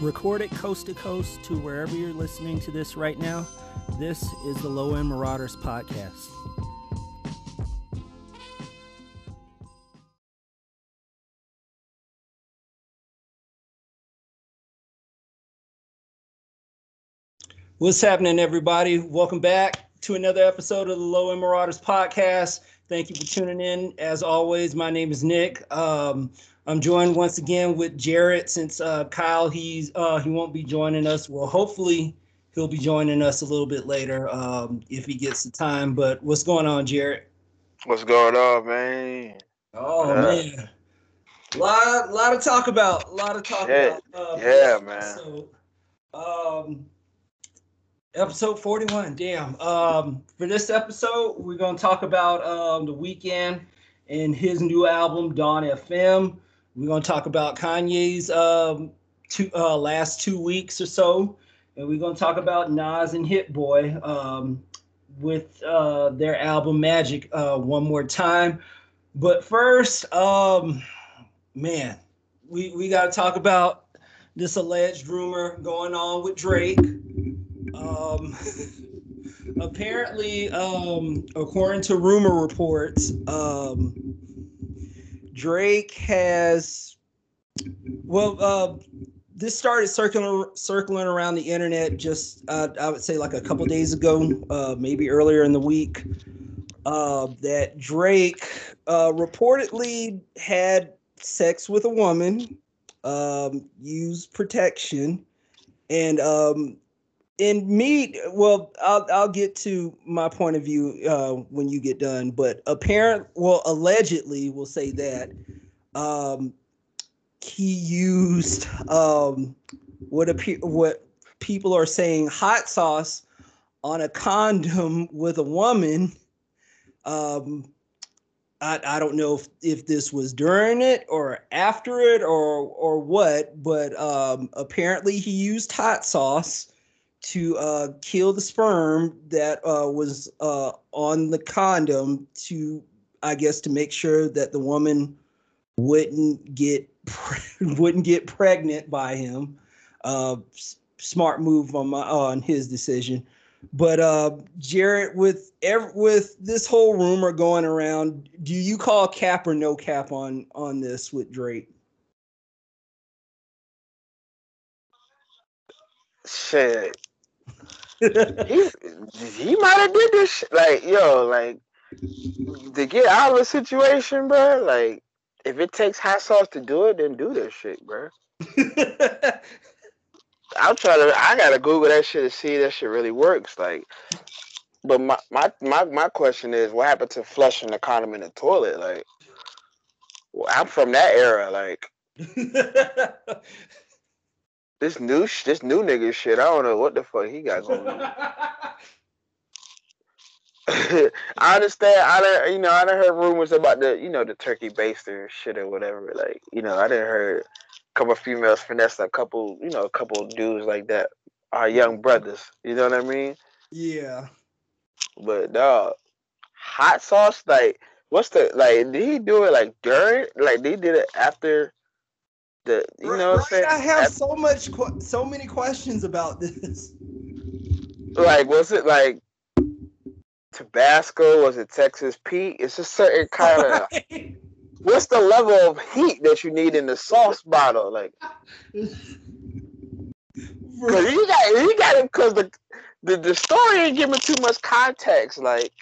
Recorded coast to coast to wherever you're listening to this right now, this is the Low End Marauders Podcast. What's happening, everybody? Welcome back to another episode of the Low End Marauders Podcast. Thank you for tuning in. As always, my name is Nick. Um, I'm joined once again with Jarrett since uh, Kyle he's uh, he won't be joining us. Well, hopefully he'll be joining us a little bit later um, if he gets the time. But what's going on, Jarrett? What's going on, man? Oh uh, man, a lot, lot of talk about, a lot of talk yeah, about. Uh, yeah, man. So, um, episode 41 damn. Um for this episode we're going to talk about um the Weeknd and his new album dawn fm we're going to talk about kanye's um two uh last two weeks or so. And we're going to talk about nas and hit boy um with uh their album magic uh one more time. But first um man we we got to talk about this alleged rumor going on with drake um, apparently, um, according to rumor reports, um, Drake has, well, uh, this started circling circling around the internet just uh, I would say like a couple days ago, uh, maybe earlier in the week, uh, that Drake uh, reportedly had sex with a woman, um, used protection, and um, in me, well, I'll I'll get to my point of view uh, when you get done. But apparent, well, allegedly, we'll say that um, he used um, what appear what people are saying hot sauce on a condom with a woman. Um, I, I don't know if, if this was during it or after it or or what, but um, apparently he used hot sauce to uh, kill the sperm that uh, was uh, on the condom to, I guess, to make sure that the woman wouldn't get pre- wouldn't get pregnant by him. Uh, s- smart move on my on his decision. But uh, Jarrett, with every, with this whole rumor going around, do you call cap or no cap on on this with Drake? Shit, he he might have did this shit. like yo like to get out of the situation, bro. Like if it takes hot sauce to do it, then do this shit, bro. I'll try to. I gotta Google that shit to see if that shit really works. Like, but my my my my question is, what happened to flushing the condom in the toilet? Like, well, I'm from that era. Like, this new sh- this new nigga shit. I don't know what the fuck he got going on. I understand. I don't, you know, I done heard rumors about the, you know, the turkey baster shit or whatever. Like, you know, I didn't heard a couple females finesse a couple, you know, a couple dudes like that. Our young brothers. You know what I mean? Yeah. But dog, hot sauce. Like, what's the like? Did he do it like during? Like, they did it after the you know saying? I have so much so many questions about this. Like was it like Tabasco? Was it Texas Pete? It's a certain kind of what's the level of heat that you need in the sauce bottle? Like Cause you got you got it because the, the the story ain't giving too much context. Like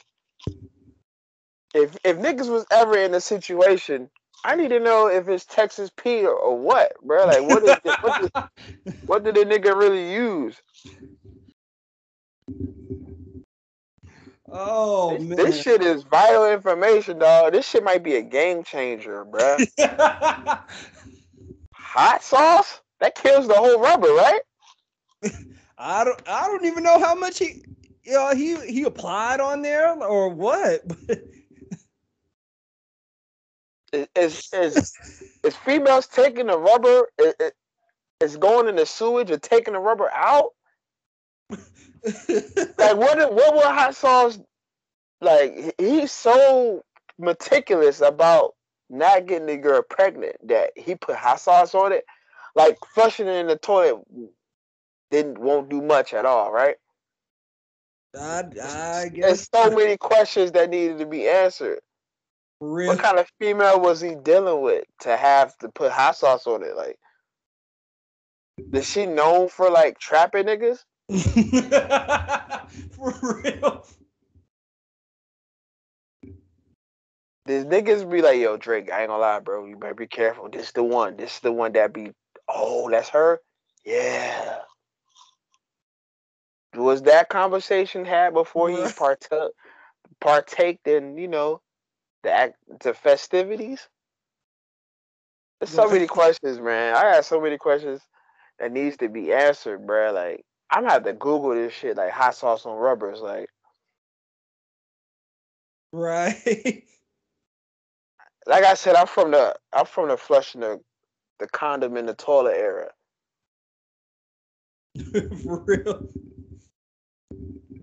if if niggas was ever in a situation I need to know if it's Texas Pete or, or what, bro. Like, what is the, what, did, what did the nigga really use? Oh this, man, this shit is vital information, dog. This shit might be a game changer, bro. Hot sauce that kills the whole rubber, right? I don't, I don't even know how much he, you know, he he applied on there or what. Is is is females taking the rubber is, is going in the sewage or taking the rubber out? like what what will hot sauce like he's so meticulous about not getting the girl pregnant that he put hot sauce on it. like flushing it in the toilet didn't won't do much at all, right? I, I guess There's so many questions that needed to be answered. Real. What kind of female was he dealing with to have to put hot sauce on it? Like, is she known for like trapping niggas? For real. These niggas be like, yo, Drake, I ain't gonna lie, bro. You better be careful. This the one. This is the one that be, oh, that's her? Yeah. Was that conversation had before he partook partaked in, you know, the act to festivities? There's so many questions, man. I got so many questions that needs to be answered, bro. Like, I'm gonna have to Google this shit, like hot sauce on rubbers. Like, Right. like I said, I'm from the I'm from the flushing the the condom in the toilet era. For real.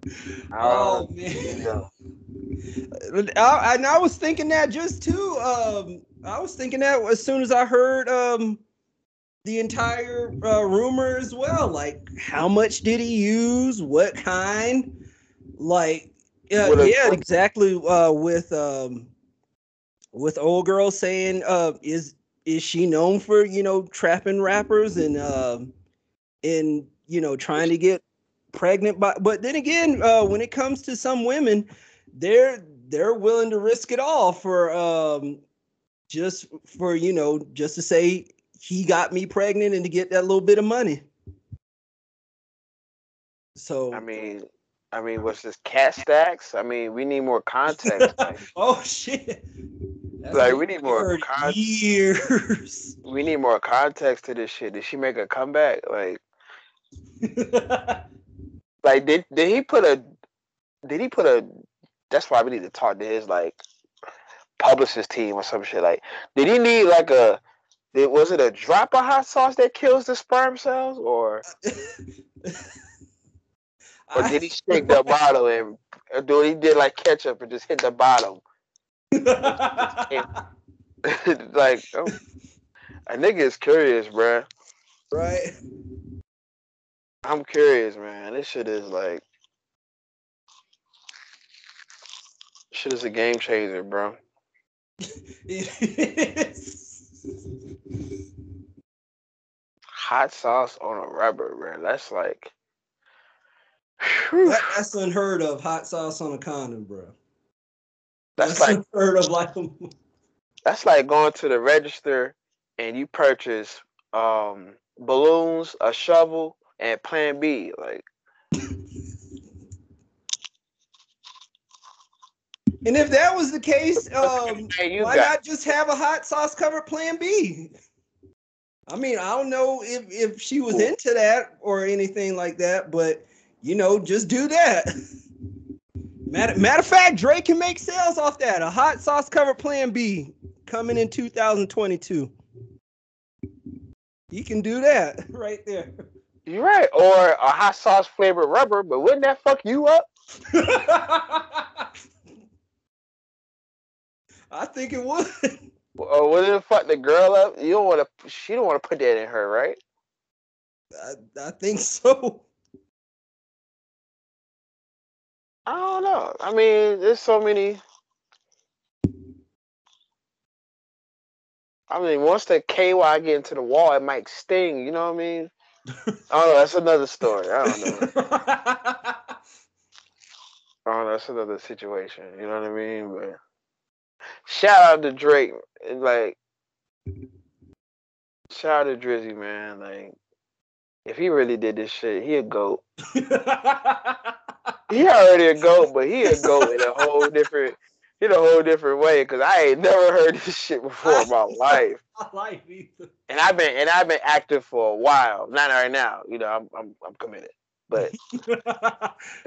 Oh man. know. I, and I was thinking that just too. Um, I was thinking that as soon as I heard um the entire uh, rumor as well. Like, how much did he use? What kind? Like, What a- yeah, exactly. Uh, with um, with old girl saying, uh, is is she known for you know trapping rappers and um and you know trying to get pregnant by but then again uh when it comes to some women they're they're willing to risk it all for um just for you know just to say he got me pregnant and to get that little bit of money so I mean, I mean, what's this cat stacks? I mean, we need more context. like, oh shit That's Like, we need more con- years we need more context to this shit. Did she make a comeback? Like, like did did he put a did he put a that's why we need to talk to his like publicist team or some shit. Like did he need like a did, was it a drop of hot sauce that kills the sperm cells or or did he shake the bottle and or do he did like ketchup and just hit the bottom? Like oh, a nigga is curious bruh. right i'm curious man this shit is like shit is a game changer bro It is. hot sauce on a rubber, bro. That's like, That- that's unheard of. Hot sauce on a condom, bro. that's like unheard of. Like, that's like going to the register and you purchase um balloons, a shovel, and Plan B. Like, and if that was the case, um, hey, you why got not just have a hot sauce covered Plan B? I mean, I don't know if if she was into that or anything like that, but you know, just do that. Matter, matter of fact, Drake can make sales off that. A hot sauce covered Plan B coming in 2022. He can do that right there. You're right, or a hot sauce flavored rubber. But wouldn't that fuck you up? I think it would. Or would it fuck the girl up? You don't want to. She don't want to put that in her, right? I, I think so. I don't know. I mean, there's so many. I mean, once the KY get into the wall, it might sting. You know what I mean? I. That's another story. I don't know. I. Oh, that's another situation. You know what I mean? But shout out to Drake. and, Like, shout out to Drizzy, man. Like, if he really did this shit, he a goat. He already a goat, but he a goat in a whole different, in a whole different way. Cause I ain't never heard this shit before in my life. I like either. and I've been and I've been active for a while. Not right now, you know. I'm I'm I'm committed. But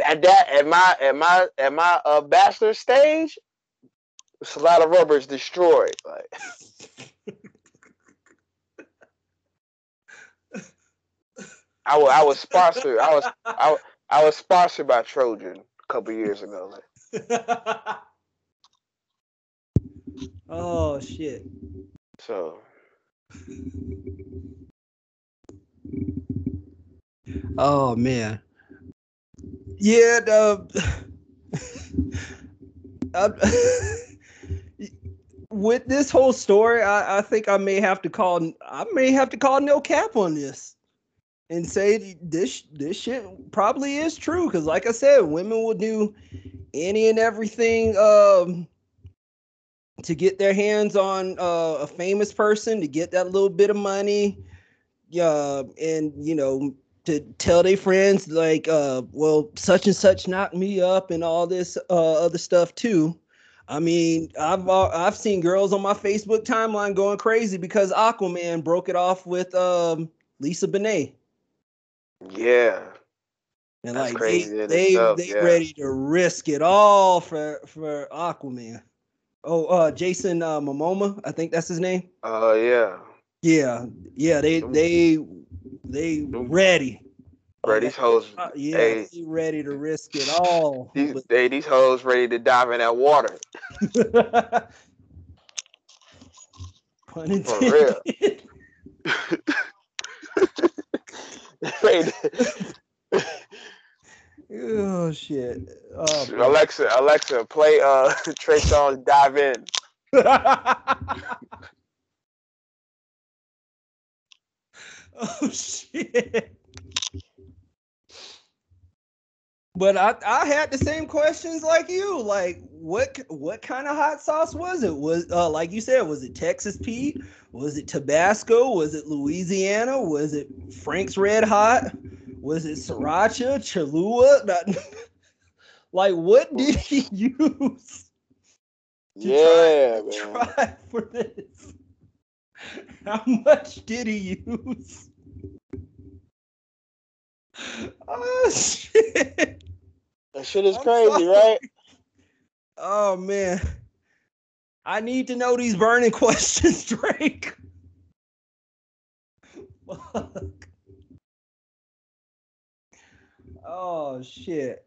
at that at my at my at my uh, bachelor stage, it's a lot of rubbers destroyed. Like I was I was sponsored. I was I, I was sponsored by Trojan a couple years ago. Like, oh shit. so Oh man. Yeah, the with this whole story, I, I think I may have to call I may have to call no cap on this and say this this shit probably is true because like I said, women will do any and everything um to get their hands on uh, a famous person to get that little bit of money yeah and you know to tell their friends like uh well such and such knocked me up and all this uh other stuff too i mean i've uh, i've seen girls on my facebook timeline going crazy because aquaman broke it off with um lisa bonet Yeah. and That's like crazy they they, they yeah. ready to risk it all for for aquaman oh uh jason uh momoma i think that's his name Oh yeah. yeah yeah they they they ready Bro, these hoes Uh, yeah, Hey. they ready to risk it all. these they, these hoes ready to dive in that water. But- Pun For real. intended. Ready to- oh shit. Oh. Alexa, Alexa, play uh Trey Songz dive in. oh shit. But I, I had the same questions like you. Like, what what kind of hot sauce was it? Was uh, like you said, was it Texas Pete? Was it Tabasco? Was it Louisiana? Was it Frank's Red Hot? Was it Sriracha, Cholula? Not- like, what did he use? to Yeah, try, man. try for this. How much did he use? Oh shit! That shit is I'm crazy, sorry. right? Oh man, I need to know these burning questions, Drake. Oh shit.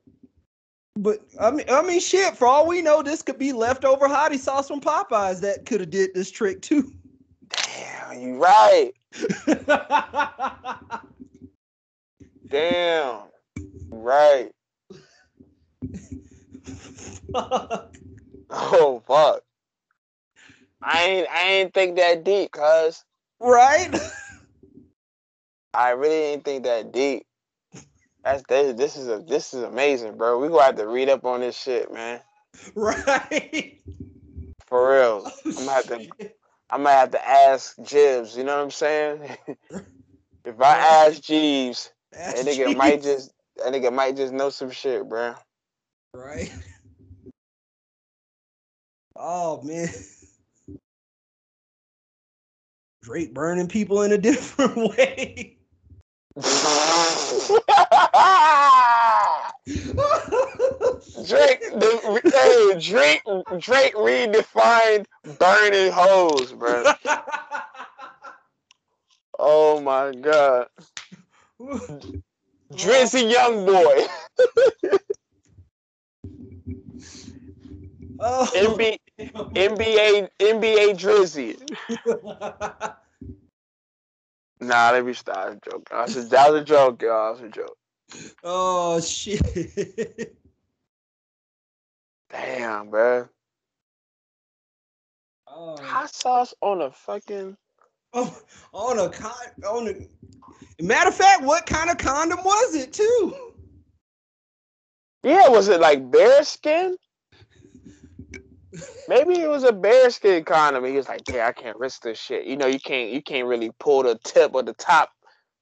But I mean, I mean, shit. For all we know, this could be leftover hottie sauce from Popeyes that could have did this trick too. Damn, you right. Damn. Right. Fuck. Oh fuck. I ain't I ain't think that deep, cuz. Right? I really didn't think that deep. That's this, this is a this is amazing, bro. We gonna have to read up on this shit, man. right? For real. Oh, I'm gonna have to I'm gonna have to ask Jibs, you know what I'm saying? if I ask Jeeves, that nigga might just that nigga might just know some shit, bro. right. Oh man. Drake burning people in a different way. Drake, the, hey, Drake, Drake redefined burning hoes, bro. Oh my god, Drizzy young boy, oh, NBA, NBA, NBA Drizzy. Nah, let me stop. That's a joke. That was a, that was a joke, y'all. That was a joke. oh shit. Damn, bro. Oh, Hot sauce on a fucking. oh, on a con on a matter of fact, what kind of condom was it too? Yeah, was it like bear skin? Maybe it was a bear skin condom. He was like, "Yeah, I can't risk this shit. You know, you can't, you can't really pull the tip or the top.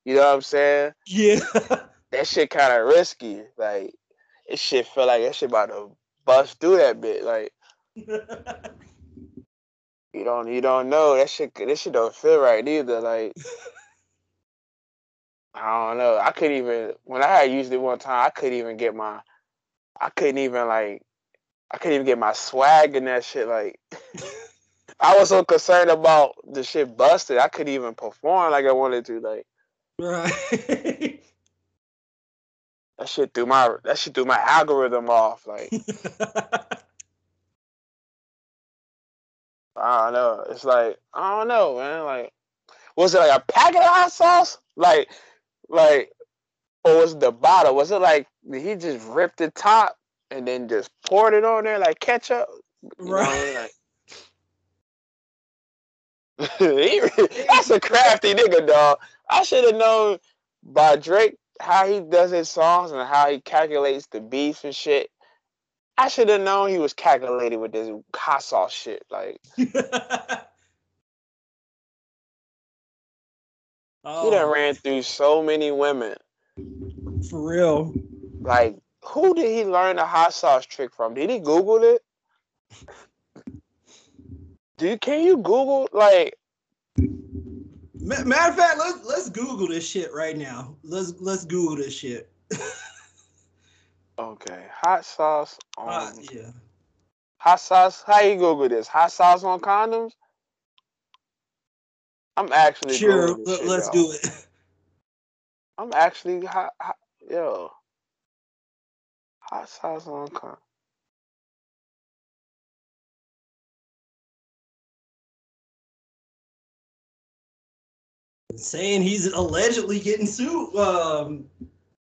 You know what I'm saying? Yeah. That shit kind of risky. Like, this shit feel like that shit about to bust through that bit. Like, you don't, you don't know that shit. This shit don't feel right either. Like, I don't know. I couldn't even when I had used it one time. I couldn't even get my. I couldn't even like. I couldn't even get my swag in that shit. Like, I was so concerned about the shit busted. I couldn't even perform like I wanted to. Like, right. that shit threw my that shit threw my algorithm off. Like, I don't know. It's like I don't know, man. Like, was it like a packet of hot sauce? Like, like or was the bottle? Was it like he just ripped the top and then just poured it on there like ketchup? You right. Know, like, that's a crafty nigga, dog. I should have known by Drake how he does his songs and how he calculates the beats and shit. I should have known he was calculating with this hot sauce shit. Like, oh. he done oh. ran through so many women. For real. Like, who did he learn the hot sauce trick from? Did he Google it? Do you, can you Google like Matter of fact, let's let's Google this shit right now. Let's let's Google this shit. okay, hot sauce on. Uh, yeah. Hot sauce. How you Google this? Hot sauce on condoms. I'm actually sure. Let, us do it. I'm actually hot, hot, yo. Hot sauce on condoms. saying he's allegedly getting sued um,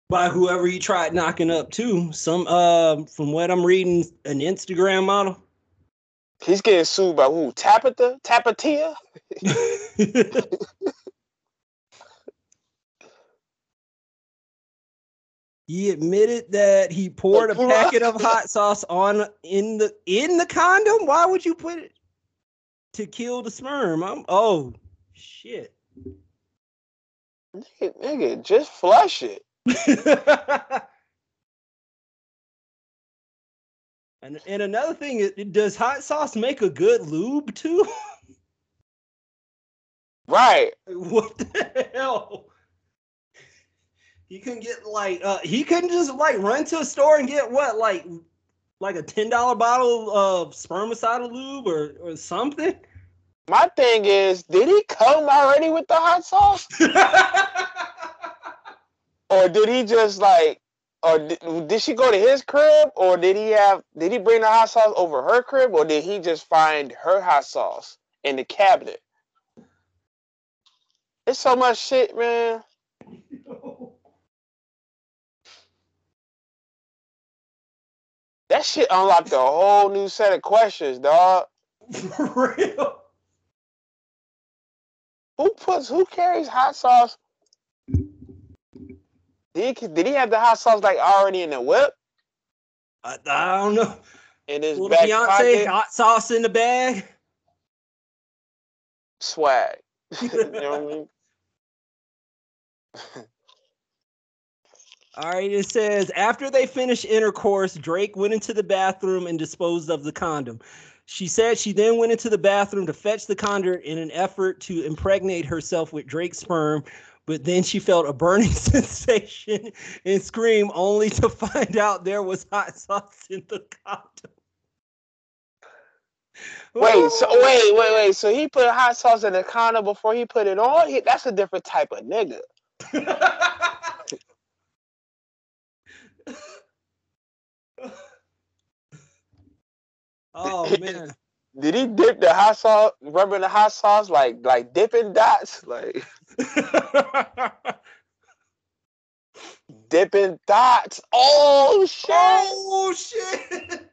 by whoever he tried knocking up too. Some uh, from what I'm reading, an Instagram model. He's getting sued by who? Tapita? Tapatia? he admitted that he poured a packet of hot sauce on in the in the condom. Why would you put it to kill the sperm? I'm, oh shit. Nigga, nigga, just flush it. and and another thing, does hot sauce make a good lube too? Right. What the hell? He couldn't get like uh he couldn't just like run to a store and get what like like a ten dollar bottle of spermicidal lube or or something. My thing is, did he come already with the hot sauce? or did he just like or did, did, she go to his crib or did he have did he bring the hot sauce over her crib or did he just find her hot sauce in the cabinet? It's so much shit, man. That shit unlocked a whole new set of questions, dog. For real. Who puts who carries hot sauce? Did he, did he have the hot sauce like already in the whip? I, I don't know. In his Little back Beyonce pocket? hot sauce in the bag. Swag. you know what I mean? All right, it says after they finished intercourse, Drake went into the bathroom and disposed of the condom. She said she then went into the bathroom to fetch the condom in an effort to impregnate herself with Drake's sperm, but then she felt a burning sensation and screamed only to find out there was hot sauce in the condom. Wait, so wait, wait, wait. So he put hot sauce in the condom before he put it on? He, that's a different type of nigga. Oh man. Did he dip the hot sauce, rubbing the hot sauce like like dipping dots, like dipping dots? Oh shit! Oh shit!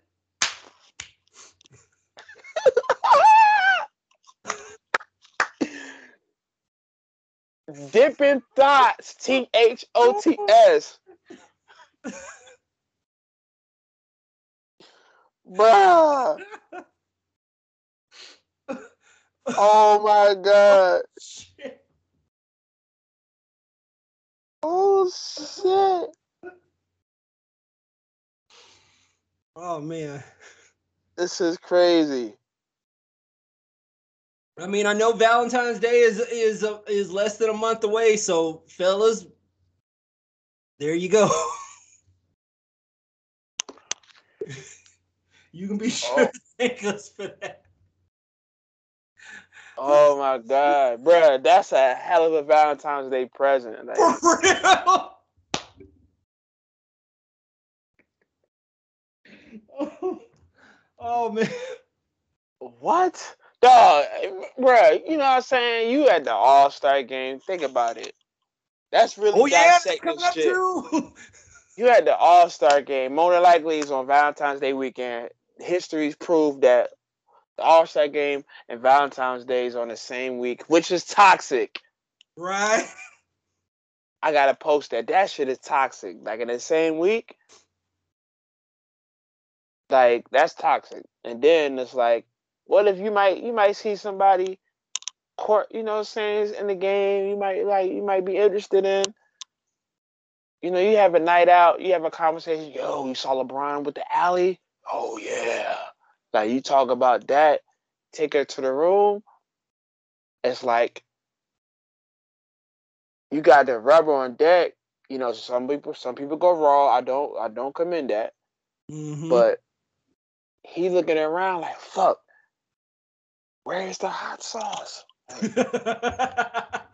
dipping dots, T H O T S. Bruh. oh my god. Shit. Oh shit. Oh man. This is crazy. I mean, I know Valentine's Day is is is less than a month away, so fellas, there you go. You can be sure oh. to thank us for that. Oh my god, bro, that's a hell of a Valentine's Day present. Like, for real. oh, oh man. What? Dog, bro, you know what I'm saying? You at the All Star game. Think about it. That's really Oh yeah, dissecting shit. too. You had the All Star game. More than likely, it's on Valentine's Day weekend. History's proved that the All Star game and Valentine's Day is on the same week, which is toxic. right. I gotta post that. That shit is toxic. Like in the same week, like that's toxic. And then it's like, what if you might you might see somebody court, you know what I'm saying, in the game, you might like you might be interested in. You know, you have a night out, you have a conversation, yo, you saw LeBron with the alley? Oh yeah. Like you talk about that, take her to the room. It's like you got the rubber on deck. You know, some people some people go raw. I don't I don't commend that. Mhm. But he looking around like fuck. Where's the hot sauce?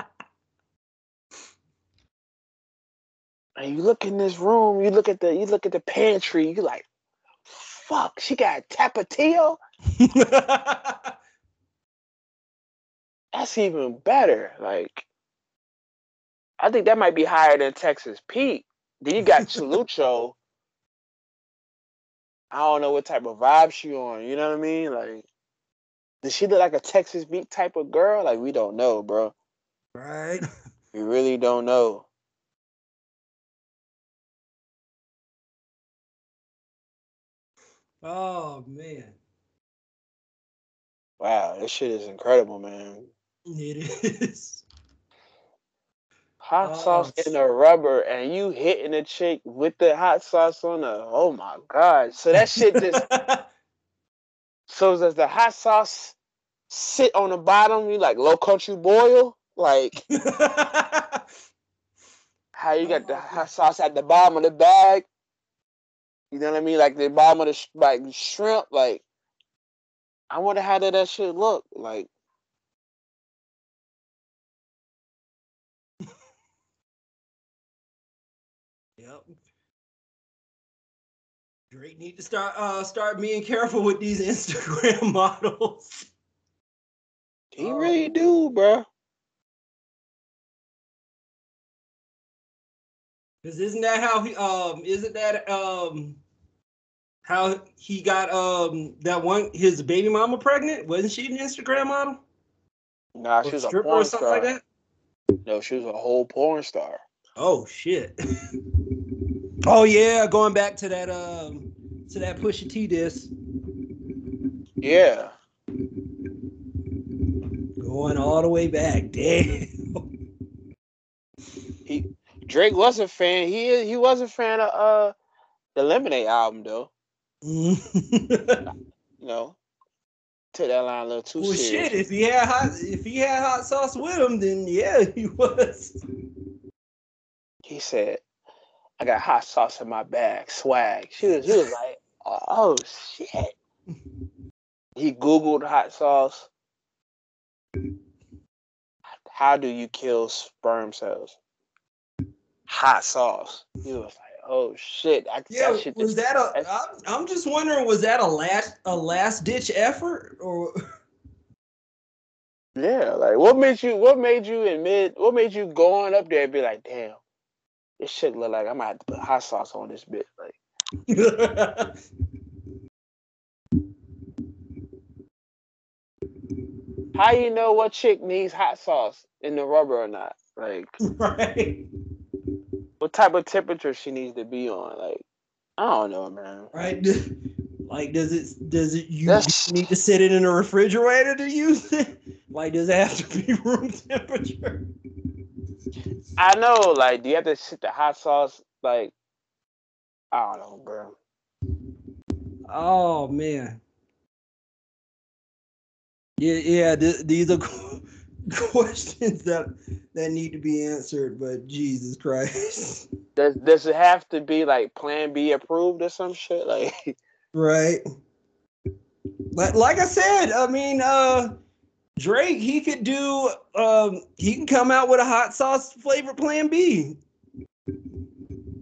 And you look in this room, you look at the you look at the pantry, you like, fuck, she got tapatio? That's even better. Like I think that might be higher than Texas Pete. Then you got Chalucho. I don't know what type of vibe she on. You know what I mean? Like, does she look like a Texas Pete type of girl? Like, we don't know, bro. right. We really don't know. Oh man, Wow, this shit is incredible, man. it is. Hot Oh, sauce in the rubber, and you hitting a chick with the hot sauce on the. Oh my god! So that shit just. so does the hot sauce sit on the bottom? You like low country boil? Like how you oh got the Oh. hot sauce at the bottom of the bag? You know what I mean? Like the bottom of the sh- like shrimp. Like I wonder how did that shit look like. Yep. Drake need to start uh start being careful with these Instagram models. He Oh. really do, bro. Cause isn't that how he um isn't that um how he got um that one his baby mama pregnant? Wasn't she an Instagram model? Nah, Or she was a stripper porn or something star. like that? No, she was a whole porn star. Oh shit. oh yeah, going back to that um to that Pusha T disc. Yeah. Going all the way back. Damn. He Drake was a fan. He is he was a fan of uh the Lemonade album though. Mm-hmm. well You. Took that line a little too serious. shit, if he had hot if he had hot sauce with him, then yeah, he was. He said, I got hot sauce in my bag, swag. She was he was like, oh, oh shit. He Googled hot sauce. How do you kill sperm cells? Hot sauce. He was like, oh shit. I, Yeah, that shit was that a? I'm, I'm just wondering, was that a last a last ditch effort or? Yeah, like what made you what made you admit what made you go on up there and be like, damn, this shit look like I might have to put hot sauce on this bit. Like how you know what chick needs hot sauce in the rubber or not? Like right, what type of temperature she needs to be on? Like I don't know, man. right. Like, does it does it you That's- need to sit it in a refrigerator to use it? Like, does it have to be room temperature? I know, like, do you have to sit the hot sauce like I don't know, bro. Oh man. Yeah, yeah. Th- these are questions that that need to be answered. But Jesus Christ, Does does it have to be like plan B approved or some shit? Like right? Like, like I said, I mean, uh, Drake, he could do. Um, he can come out with a hot sauce flavored Plan B.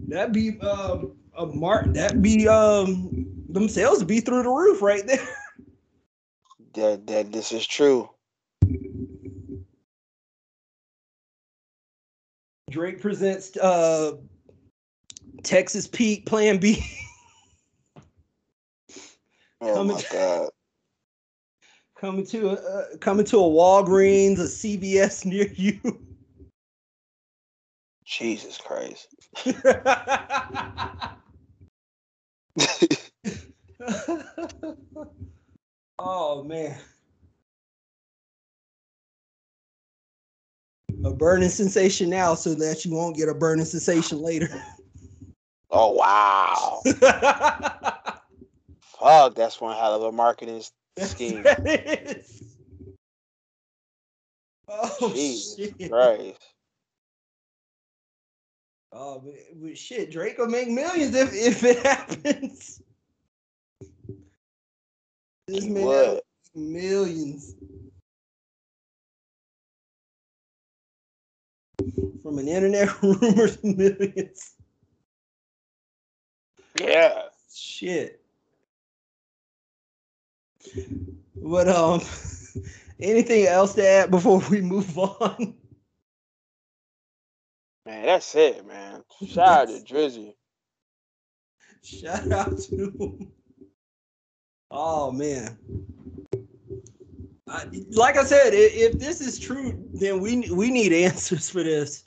That'd be um a mark. That'd be um them sales would be through the roof right there. that that this is true. Drake presents uh, Texas Pete Plan B. Oh Coming- my god. coming to a uh, coming to a Walgreens, a CVS near you. Jesus Christ. oh man. A burning sensation now so that you won't get a burning sensation later. oh wow. Fuck, that's one hell of a marketing scheme. Oh Jesus shit. Christ. Oh but shit, Drake will make millions if if it happens. This man millions from an internet rumor to millions. Yeah. Shit. But um, anything else to add before we move on? Man, that's it, man. Shout out to Drizzy. Shout out to. Oh man. Like I said, if this is true, then we we need answers for this.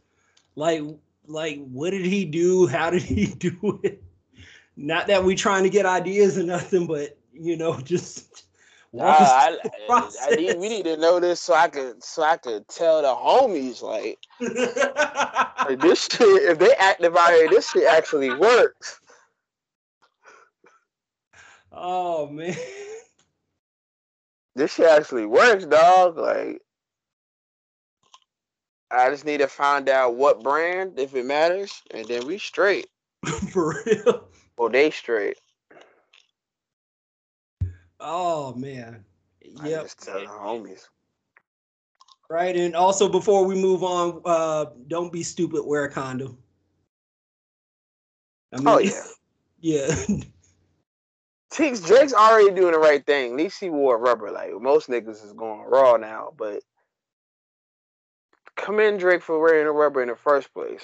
Like like what did he do? How did he do it? Not that we're trying to get ideas or nothing, but you know, just Nah, walk I, the I, I need, we need to know this so I could so I could tell the homies like, like this shit. If they active out here, this shit actually works. oh man. This shit actually works, dog. Like, I just need to find out what brand, if it matters, and then we straight. For real. Or they straight. Oh man. I Yep. just tell the homies. Right. And also before we move on, uh, don't be stupid, wear a condom. I mean, Oh yeah. Yeah. Drake's, Drake's already doing the right thing. At least he wore rubber. Like most niggas is going raw now, but come in Drake for wearing a rubber in the first place.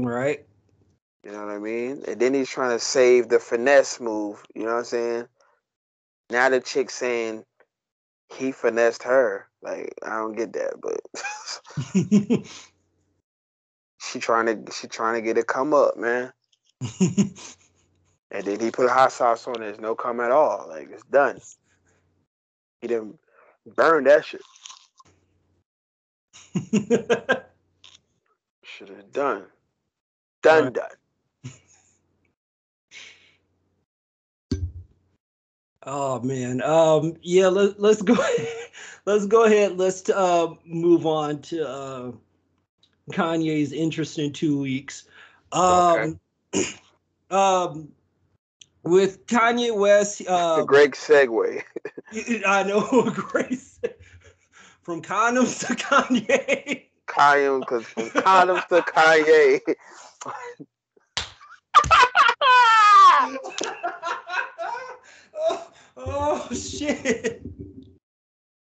right. You know what I mean? And then he's trying to save the finesse move. You know what I'm saying? Now the chick saying he finessed her. Like I don't get that, but she trying to she trying to get it come up, man. And then he put a hot sauce on it. There's no come at all. Like it's done. He didn't burn that shit. Should have done. Done, Right. done. oh man. Um. Yeah. Let, let's go. let's go ahead. Let's uh move on to uh Kanye's interest in two weeks. Um. um. With Kanye West, uh, a great segue. I know, Grace. From condoms to Kanye. Kanye, because from condoms to Kanye. oh, oh, shit.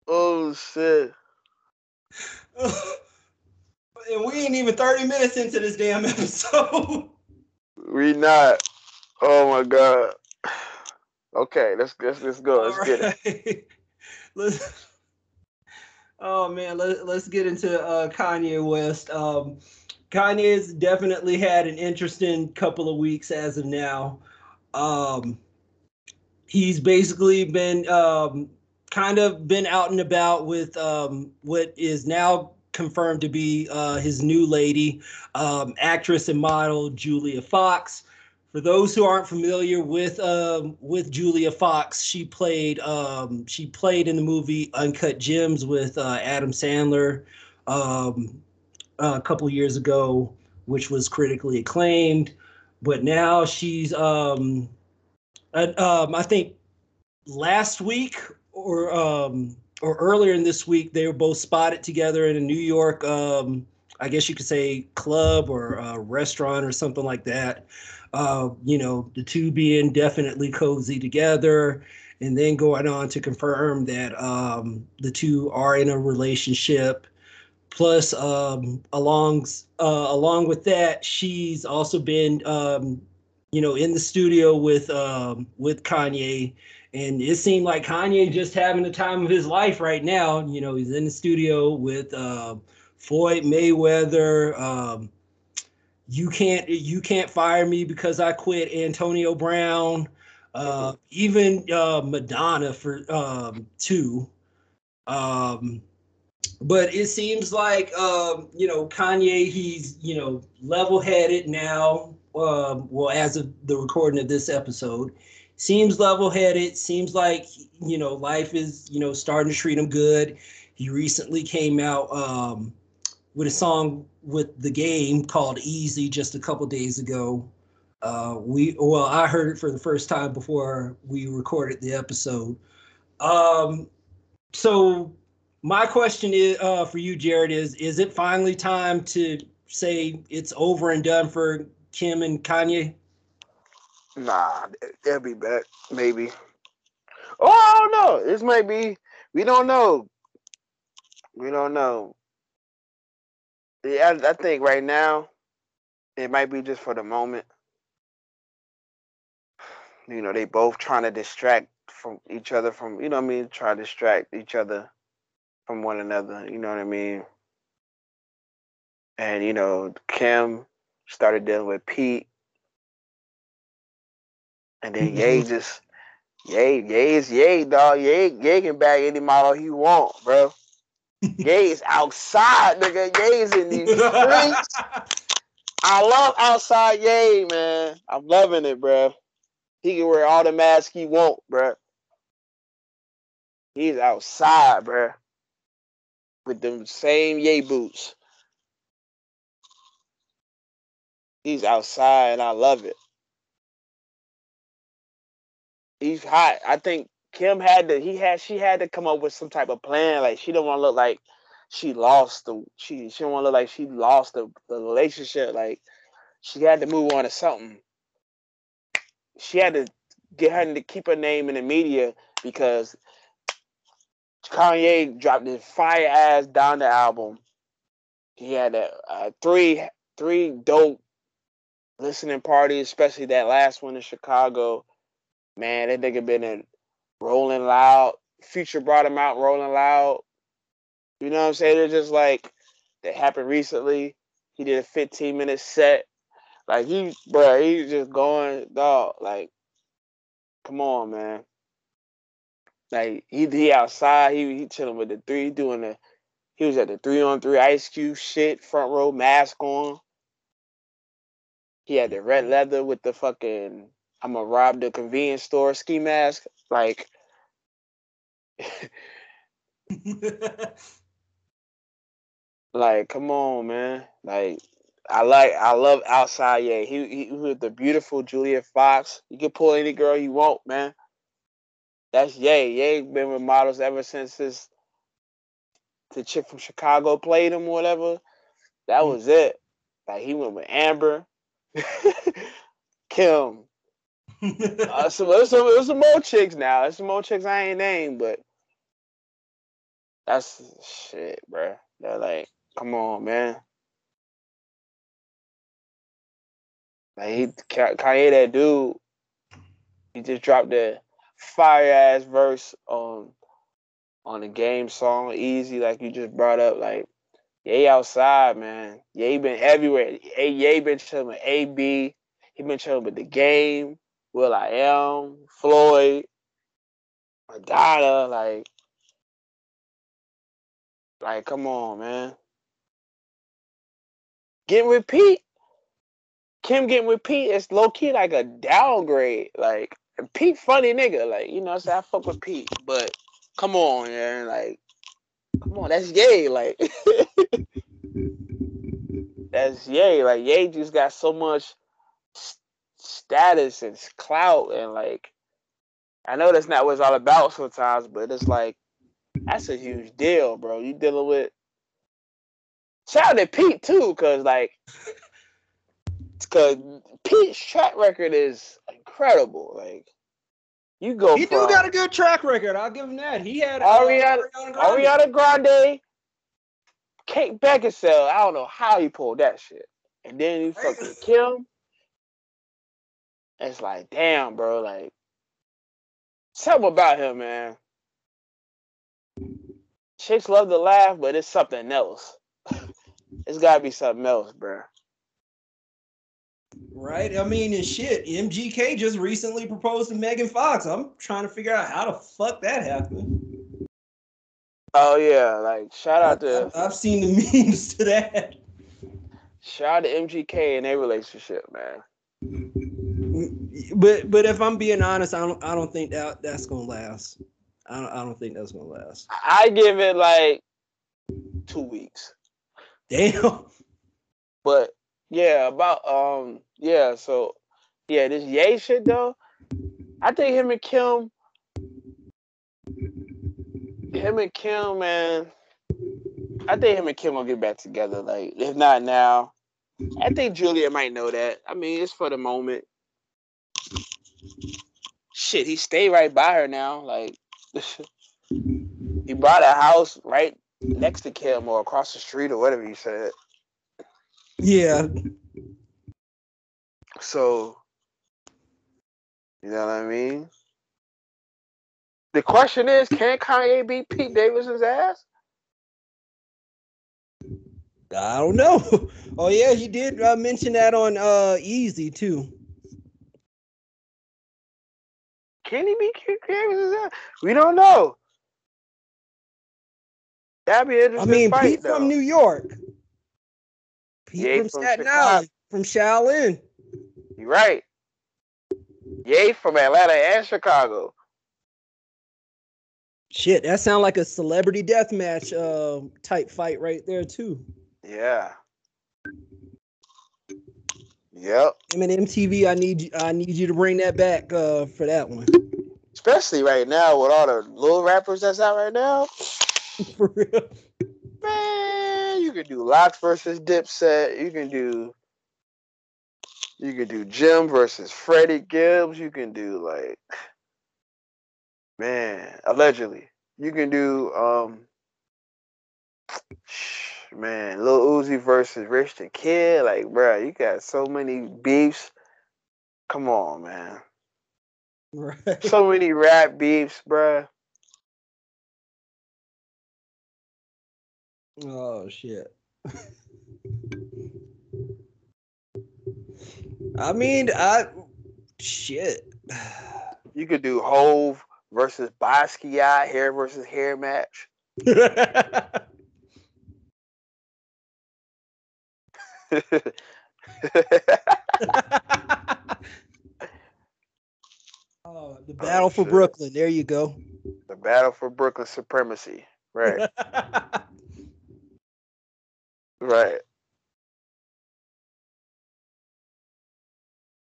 oh shit. and we ain't even 30 minutes into this damn episode. We not. Oh my god. Okay, let's let's let's go. Let's get it. it. Let's, oh man, let, let's get into uh, Kanye West. Um, Kanye's definitely had an interesting couple of weeks as of now. Um, he's basically been um, kind of been out and about with um, what is now confirmed to be uh, his new lady, um, actress and model Julia Fox. For those who aren't familiar with um, with Julia Fox, she played um, she played in the movie Uncut Gems with uh, Adam Sandler um, a couple years ago, which was critically acclaimed. But now she's um, uh, um, I think last week or um, or earlier in this week they were both spotted together in a New York um, I guess you could say club or uh, restaurant or something like that. Uh, you know, the two being definitely cozy together, and then going on to confirm that um, the two are in a relationship. plus, um, along uh, along with that, she's also been, um, you know, in the studio with um, with Kanye, and it seemed like Kanye just having the time of his life right now. You know, he's in the studio with uh, Floyd Mayweather. Um, you can't you can't fire me because I quit Antonio Brown. Uh, even uh, Madonna for um, two. Um, but it seems like um, you know Kanye, he's you know level-headed now. Um, well, as of the recording of this episode, seems level-headed. Seems like you know life is you know starting to treat him good. He recently came out um, with a song with the game called Easy just a couple days ago. Uh, we well, I heard it for the first time before we recorded the episode. Um, so my question is uh, for you, Jared, is is it finally time to say it's over and done for Kim and Kanye? Nah, they'll be back, maybe. Oh, I don't know. This might be. We don't know. We don't know. Yeah, I, I think right now it might be just for the moment. You know, they both trying to distract from each other from you know what I mean, try to distract each other from one another, you know what I mean? And you know, Kim started dealing with Pete. And then Ye just Ye, Ye is Ye, dog. Ye, Ye can bag any model he want, bro. Is outside, nigga. Is in these streets. I love outside Ye, man. I'm loving it, bro. He can wear all the masks he want, bro. He's outside, bro. With them same Ye boots. He's outside and I love it. He's hot. I think Kim had to he had she had to come up with some type of plan. Like she don't want to look like she lost the she she don't want to look like she lost the, the relationship. Like she had to move on to something. She had to get her to keep her name in the media because Kanye dropped his fire ass down the album. He had a, a three three dope listening parties, especially that last one in Chicago. Man, that nigga been in Rolling Loud. Future brought him out Rolling Loud. You know what I'm saying? It's just like that happened recently. He did a 15 minute set. Like he, bro, he's just going dog. Like, come on, man. Like he he outside. He he chilling with the three, doing the. He was at the three on three Ice Cube shit, front row mask on. He had the red leather with the fucking I'm gonna rob the convenience store ski mask. Like like come on, man. Like I like I love outside yeah. He he with the beautiful Julia Fox. You can pull any girl you want, man. That's Ye. Ye been with models ever since this the chick from Chicago played him or whatever. That mm. was it. Like he went with Amber. Kim. Uh, so there's some, there's some more chicks now. There's some more chicks I ain't named, but that's shit, bro. They're like, come on, man. Like he Kanye, that dude, he just dropped the fire ass verse on on the game song, easy, like you just brought up. Like, Ye outside, man. Ye been everywhere. Ye, Ye been chilling with AB. He been chilling with the game. Will I am Floyd, Madonna, like, like, come on, man. Getting with Pete. Kim getting with Pete is low key like a downgrade. Like Pete funny nigga. Like, you know, so I fuck with Pete. But come on, man. Like, come on, that's Ye. Like that's Ye. Like Ye just got so much status and clout and like I know that's not what it's all about sometimes, but it's like that's a huge deal, bro. You dealing with shout out to Pete too, cause like cause Pete's track record is incredible. Like you go. He do got a good track record. I'll give him that. He had uh, Ariana, Ariana Grande. Ariana Grande Kate Beckinsale, I don't know how he pulled that shit. And then he fucking Kim. It's like, damn, bro, like something about him, man. Chicks love to laugh, but it's something else. it's gotta be something else, bro. Right? I mean, and shit, MGK just recently proposed to Megan Fox. I'm trying to figure out how the fuck that happened. Oh yeah, like shout out to I've, I've seen the memes to that. Shout out to MGK and their relationship, man. But but if I'm being honest, I don't I don't think that that's gonna last. I don't I don't think that's gonna last. I give it like two weeks. Damn. But yeah, about um yeah, so yeah, this Ye shit though. I think him and Kim him and Kim, man. I think him and Kim will get back together. Like, if not now, I think Julia might know that. I mean, it's for the moment. Shit, he stayed right by her now. Like, he bought a house right next to Kim or across the street or whatever he said. Yeah. So, you know what I mean? The question is, can Kanye beat Pete Davidson's ass? I don't know. Oh yeah, he did uh, mention that on uh Easy too. Can he be Davidson's? We don't know. That'd be interesting. I mean, fight, Pete though. from New York. Pete Ye from from Staten. Island, from Shaolin. You're right. Yay from Atlanta and Chicago. Shit, that sounds like a celebrity death match uh, type fight right there too. Yeah. Yep. I mean, MTV, I need you, I need you to bring that back uh, for that one. Especially right now with all the little rappers that's out right now. for real. Man, you can do LOX versus Dipset. You can do you can do Jim versus Freddie Gibbs. You can do like man, allegedly. You can do um man, Lil Uzi versus Rich the Kid. Like, bruh, you got so many beefs. Come on, man. Right. So many rap beefs, bruh. Oh shit. I mean, I shit. You could do Hove versus Basquiat, hair versus hair match. oh, the battle for shit. Brooklyn. There you go. the battle for Brooklyn supremacy. Right, right.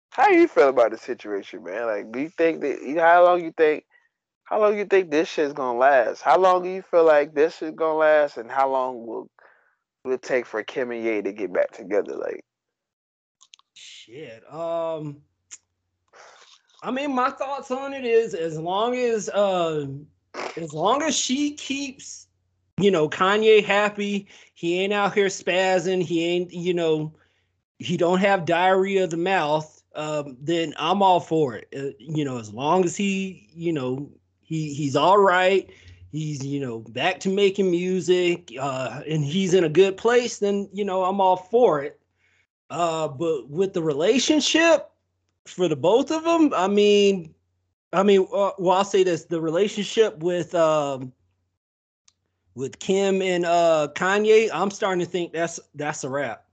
How you feel about the situation, man? Like, do you think that? How long you think? How long you think this shit's gonna last? How long do you feel like this is gonna last, and how long will will it take for Kim and Ye to get back together? Like, Shit. Um I mean my thoughts on it is as long as uh as long as she keeps you know Kanye happy, he ain't out here spazzing, he ain't you know he don't have diarrhea of the mouth, um then I'm all for it. Uh, you know as long as he, you know, he he's all right, he's you know back to making music uh and he's in a good place then you know I'm all for it. Uh, but with the relationship for the both of them, I mean, I mean, uh, well, I'll say this: the relationship with um, with Kim and uh Kanye, I'm starting to think that's that's a wrap.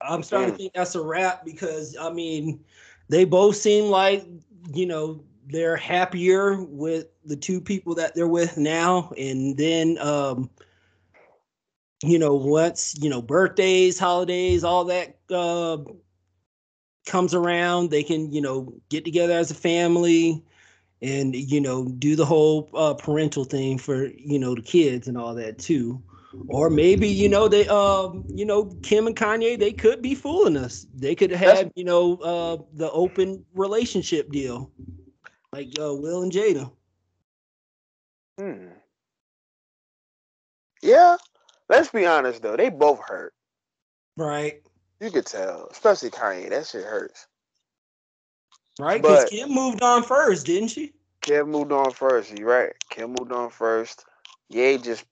I'm starting to Mm. think that's a wrap because I mean, they both seem like you know they're happier with the two people that they're with now, and then um, you know, once you know birthdays, holidays, all that uh, comes around, they can you know get together as a family and you know do the whole uh, parental thing for you know the kids and all that too. Or maybe you know they um you know Kim and Kanye they could be fooling us. They could have you know uh the open relationship deal like uh, Will and Jada. hmm. Yeah, let's be honest though, they both hurt. Right. You could tell, especially Kanye. That shit hurts. Right, because Kim moved on first, didn't she? Kim moved on first. You right. Kim moved on first. Ye just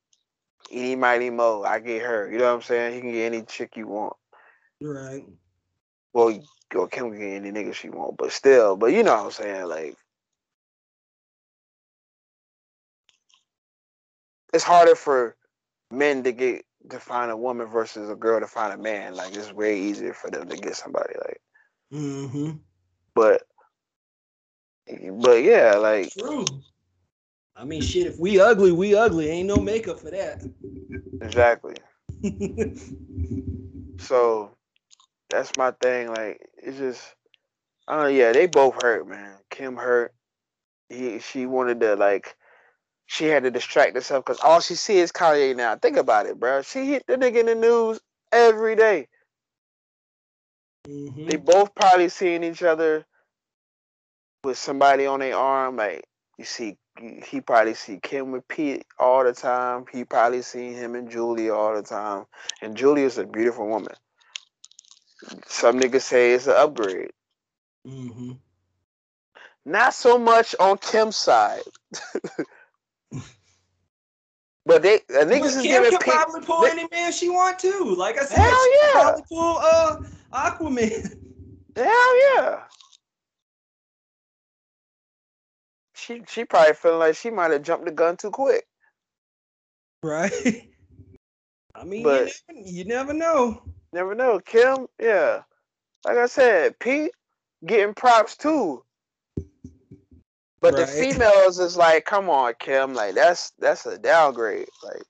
any mighty mo. I get her. You know what I'm saying? He can get any chick you want. Right. Well, or Kim can get any nigga she want, but still, but you know what I'm saying? Like, it's harder for men to get to find a woman versus a girl to find a man. Like, it's way easier for them to get somebody. Like, mm-hmm. but, but yeah, like, true. I mean, shit. If we ugly, we ugly. Ain't no makeup for that. Exactly. so that's my thing. Like it's just, uh, yeah, they both hurt, man. Kim hurt. He she wanted to like, she had to distract herself because all she see is Kanye now. Think about it, bro. She hit the nigga in the news every day. Mm-hmm. They both probably seeing each other with somebody on their arm. Like you see he probably see Kim with Pete all the time. He probably seen him and Julia all the time. And Julia's a beautiful woman. Some niggas say it's an upgrade. Mm-hmm. Not so much on Kim's side. but they uh, niggas is Kim giving can probably pull they, any man she want to. Like I said, hell she yeah. probably pull uh Aquaman. Hell yeah. she she probably feeling like she might have jumped the gun too quick. Right. I mean, but you never, you never know. Never know. Kim, yeah. Like I said, Pete getting props too. But right. the females is like, come on, Kim, like that's that's a downgrade. Like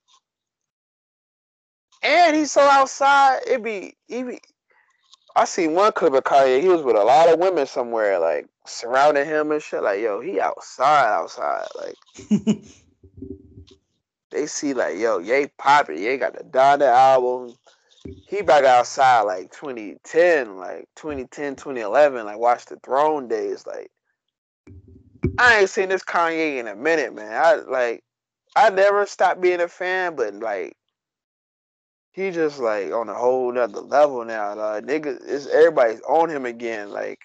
and he's so outside, it be he be I seen one clip of Kanye. He was with a lot of women somewhere, like surrounding him and shit. Like, yo, he outside, outside. Like, they see like, yo, Ye popping. Ye got the Donda album. He back outside like 2010, like 2010, 2011. Like, watch the Throne days. Like, I ain't seen this Kanye in a minute, man. I like, I never stopped being a fan, but like, he just like on a whole nother level now. Like, nigga, it's everybody's on him again. Like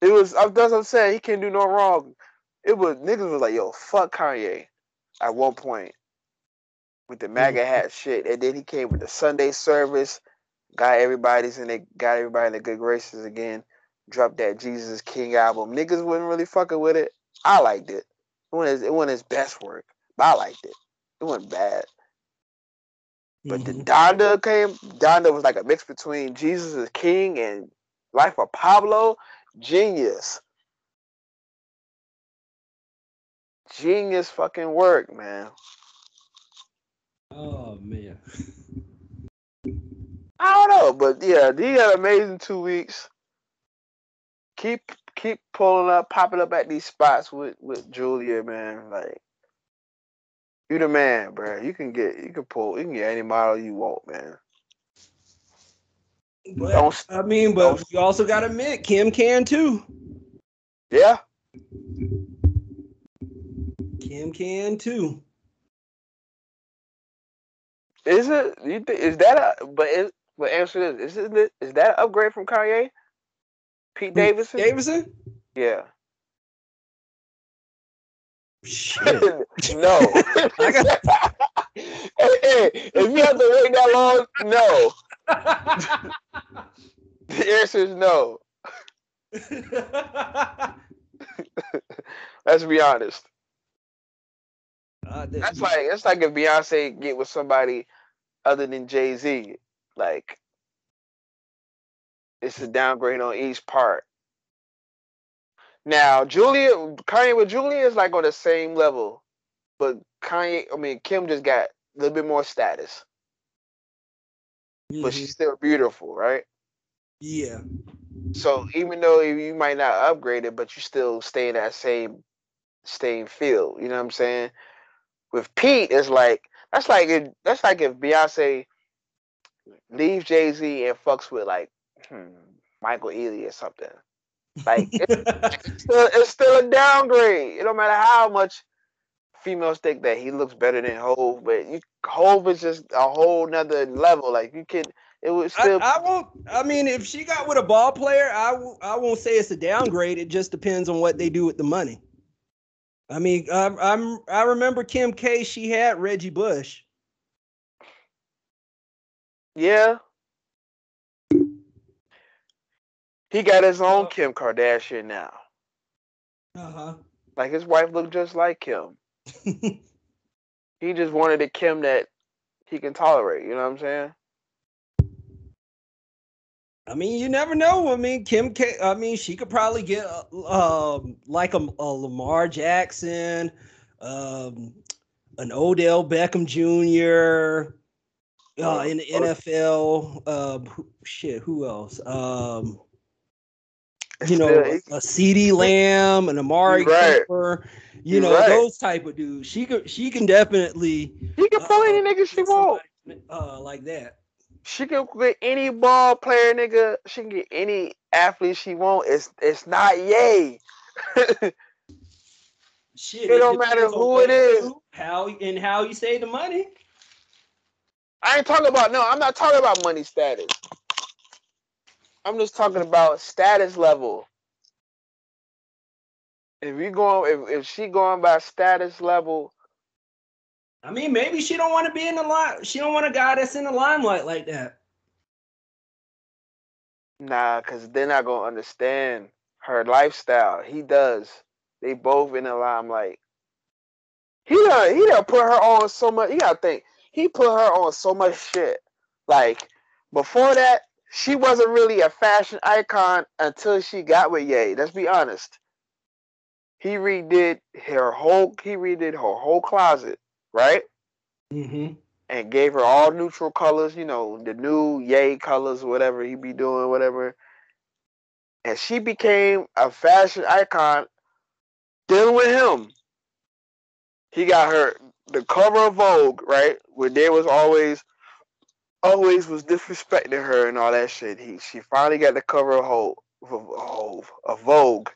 it was. That's what I'm saying. He can't do no wrong. It was niggas was like, yo, fuck Kanye. At one point, with the MAGA mm-hmm. hat shit, and then he came with the Sunday service, got everybody's and they got everybody in the good graces again. Dropped that Jesus King album. Niggas wasn't really fucking with it. I liked it. It wasn't his, it wasn't his best work, but I liked it. It wasn't bad. But mm-hmm. the Donda came. Donda was like a mix between Jesus is King and Life of Pablo. Genius. Genius fucking work, man. Oh man. I don't know, but yeah, he had amazing two weeks. Keep keep pulling up, popping up at these spots with with Julia, man. Like you the man, bro. You can get you can pull you can get any model you want, man. But don't, I mean, but you also gotta admit Kim can too. Yeah. Kim can too. Is it? You think is that a? But is but answer this: Is it is that an upgrade from Kanye? Pete Davidson. Davidson. Yeah. Shit. no. hey, if you have to wait that long, no. the answer is no. Let's be honest. Uh, that's like it's like if Beyonce get with somebody other than Jay Z, like it's a downgrade on each part. Now, Julia, Kanye with Julia is like on the same level, but Kanye, I mean, Kim just got a little bit more status, mm-hmm. but she's still beautiful, right? Yeah. So even though you might not upgrade it, but you still stay in that same same field. You know what I'm saying? With Pete, it's like that's like if, that's like if Beyonce leaves Jay Z and fucks with like hmm, Michael Ealy or something. Like it's, it's, still, it's still a downgrade. It don't matter how much females think that he looks better than Hove, but you Hove is just a whole nother level. Like you can, it was still. I, I won't. I mean, if she got with a ball player, I w- I won't say it's a downgrade. It just depends on what they do with the money. I mean, I, I'm I remember Kim K. She had Reggie Bush. Yeah. He got his own Kim Kardashian now. Uh huh. Like his wife looked just like Kim. he just wanted a Kim that he can tolerate. You know what I'm saying? I mean, you never know. I mean, Kim K. I mean, she could probably get uh, um, like a, a, Lamar Jackson, um, an Odell Beckham Jr. Uh, in the NFL. Uh, shit, who else? Um, you know, a, CeeDee Lamb, an Amari right. Cooper, you You're know, right. those type of dudes. She could, she can definitely. She can pull uh, any nigga she want. Uh, like that. She can get any ball player, nigga. She can get any athlete she want. It's it's not yay. Shit, it, it don't matter who it is. How and how you save the money. I ain't talking about no. I'm not talking about money status. I'm just talking about status level. If you going, if, if she going by status level, I mean, maybe she don't want to be in the line. She don't want a guy that's in the limelight like that. Nah, cause they're not gonna understand her lifestyle. He does. They both in the limelight. He done, he done put her on so much. You gotta think. He put her on so much shit. Like before that, she wasn't really a fashion icon until she got with Ye. Let's be honest. He redid her whole. He redid her whole closet, right? Mm-hmm. And gave her all neutral colors. You know, the new Ye colors, whatever he be doing, whatever. And she became a fashion icon dealing with him. He got her the cover of Vogue, right? Where there was always always was disrespecting her and all that shit. He she finally got the cover of Vogue, of, of Vogue,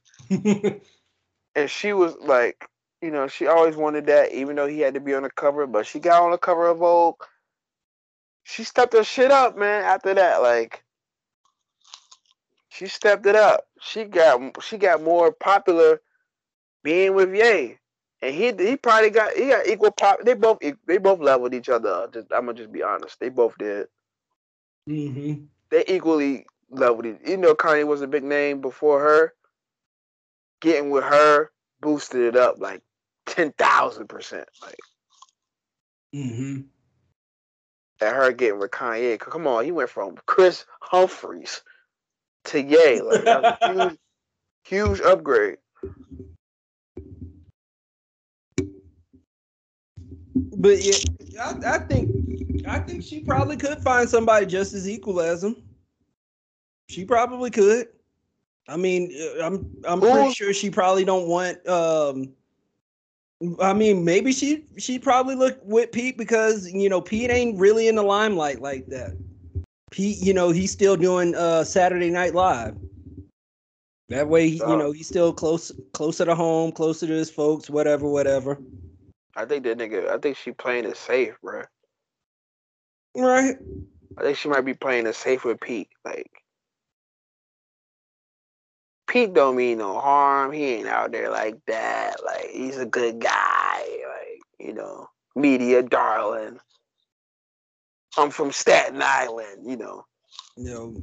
and she was like, you know, she always wanted that, even though he had to be on the cover. But she got on the cover of Vogue. She stepped her shit up, man. After that, like, she stepped it up. She got she got more popular being with Ye and he he probably got he got equal pop. They both they both leveled each other. Just, I'm gonna just be honest. They both did. Mm-hmm. They equally leveled it. You know, Kanye was a big name before her. Getting with her boosted it up like ten thousand percent. Like, mm-hmm. And her getting with Kanye. Come on, he went from Kris Humphries to Ye. Like that was a huge, huge upgrade. But yeah, I, I think I think she probably could find somebody just as equal as him. She probably could. I mean, uh, I'm I'm pretty sure she probably don't want. Um, I mean, maybe she she probably look with Pete because you know Pete ain't really in the limelight like that. Pete, you know, he's still doing uh Saturday Night Live. That way, you know, he's still close closer to home, closer to his folks, whatever, whatever. I think that nigga. I think she playing it safe, bro. Right. I think she might be playing it safe with Pete. Like Pete don't mean no harm. He ain't out there like that. Like he's a good guy. Like you know, media darling. I'm from Staten Island. You know. Know.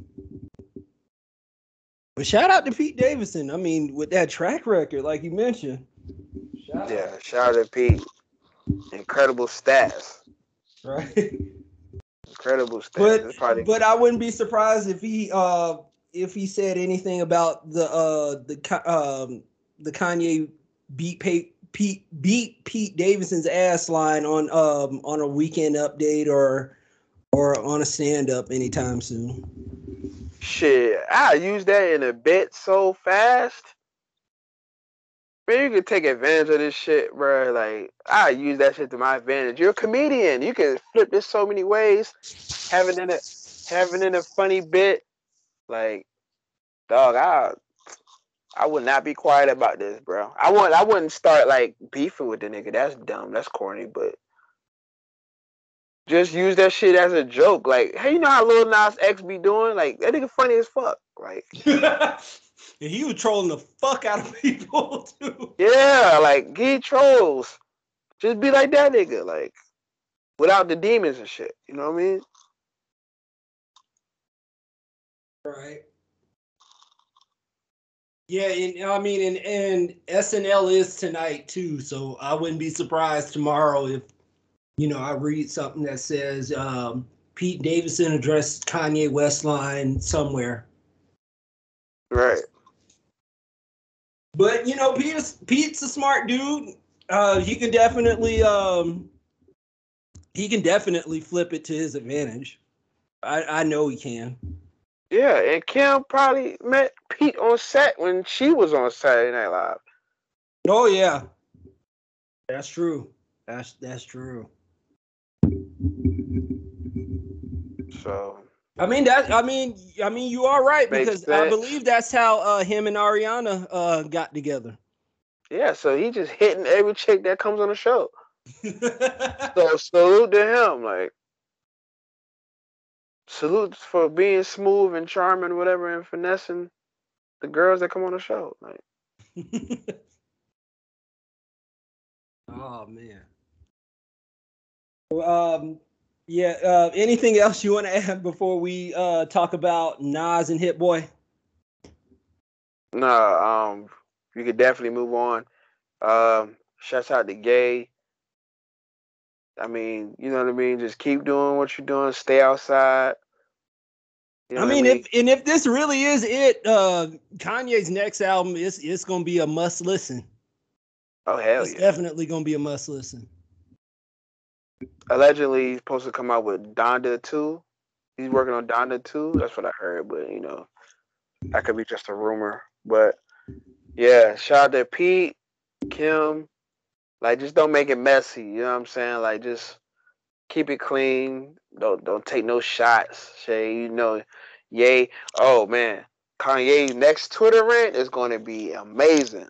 But shout out to Pete Davidson. I mean, with that track record, like you mentioned. Shout yeah, out. shout out to Pete incredible stats. Right. Incredible stats. But, but I wouldn't be surprised if he uh if he said anything about the uh the um the Kanye beat Pete Pete beat Pete Davidson's ass line on um on a weekend update or or on a stand up anytime soon. Shit, I use that in a bit so fast. Man, you can take advantage of this shit, bro. Like, I use that shit to my advantage. You're a comedian. You can flip this so many ways. Having in a having in a funny bit, like, dog, I I would not be quiet about this, bro. I wouldn't. I wouldn't start like beefing with the nigga. That's dumb. That's corny. But just use that shit as a joke. Like, hey, you know how Lil Nas X be doing? Like that nigga funny as fuck. Like, and he was trolling the fuck out of people too. Yeah, like he trolls. Just be like that nigga. Like, without the demons and shit. You know what I mean? Right. Yeah, and I mean, and, and SNL is tonight too, so I wouldn't be surprised tomorrow if, you know, I read something that says um, Pete Davidson addressed Kanye West line somewhere. Right. But you know, Pete's Pete's a smart dude. Uh, he can definitely um, he can definitely flip it to his advantage. I I know he can. Yeah, and Kim probably met Pete on set when she was on Saturday Night Live. Oh yeah, that's true. That's that's true. So I mean that I mean I mean you are right because I believe that's how uh, him and Ariana uh, got together. Yeah, so he just hitting every chick that comes on the show. so salute to him, like salute for being smooth and charming, whatever, and finessing the girls that come on the show. Like, oh man. Um, yeah. Uh, anything else you want to add before we uh talk about Nas and Hit Boy? No. Um, you could definitely move on. Um, shouts out to Gay. I mean, you know what I mean. Just keep doing what you're doing. Stay outside. You know I, mean, I mean, if and if this really is it, uh, Kanye's next album is it's gonna be a must listen. Oh hell it's yeah! Definitely gonna be a must listen. Allegedly, he's supposed to come out with Donda two. He's working on Donda two. That's what I heard, but you know, that could be just a rumor. But yeah, shout out to Pete, Kim. Like, just don't make it messy. You know what I'm saying? Like, just keep it clean. Don't don't take no shots. Shay, you know, yay. Oh man, Kanye's next Twitter rant is going to be amazing.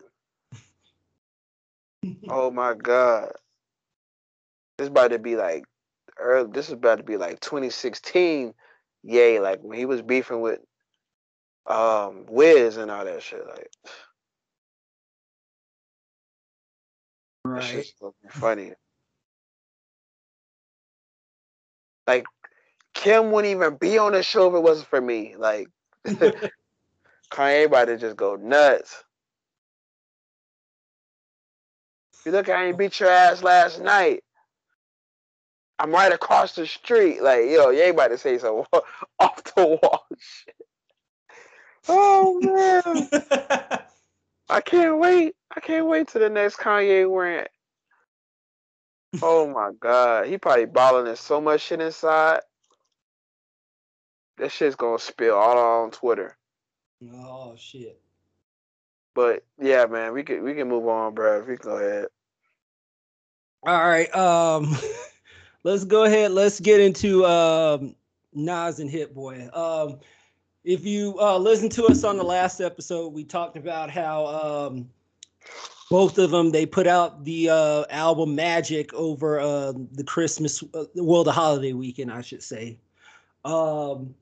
oh my god, this about to be like, early, this is about to be like 2016. Yay, like when he was beefing with um Wiz and all that shit. Like, right, funny. Like Kim wouldn't even be on the show if it wasn't for me. Like Kanye about to just go nuts. You look, I ain't beat your ass last night. I'm right across the street. Like, yo, you ain't about to say some off the wall shit. Oh man. I can't wait. I can't wait to the next Kanye rant. Oh my god, he probably balling in so much shit inside. That shit's gonna spill all on Twitter. Oh shit. But yeah, man, we can we can move on, bro. We can go ahead. All right. Um let's go ahead. Let's get into um Nas and Hit Boy. Um if you uh listen to us on the last episode, we talked about how um both of them they put out the uh, album magic over uh, the christmas uh, well the holiday weekend i should say um,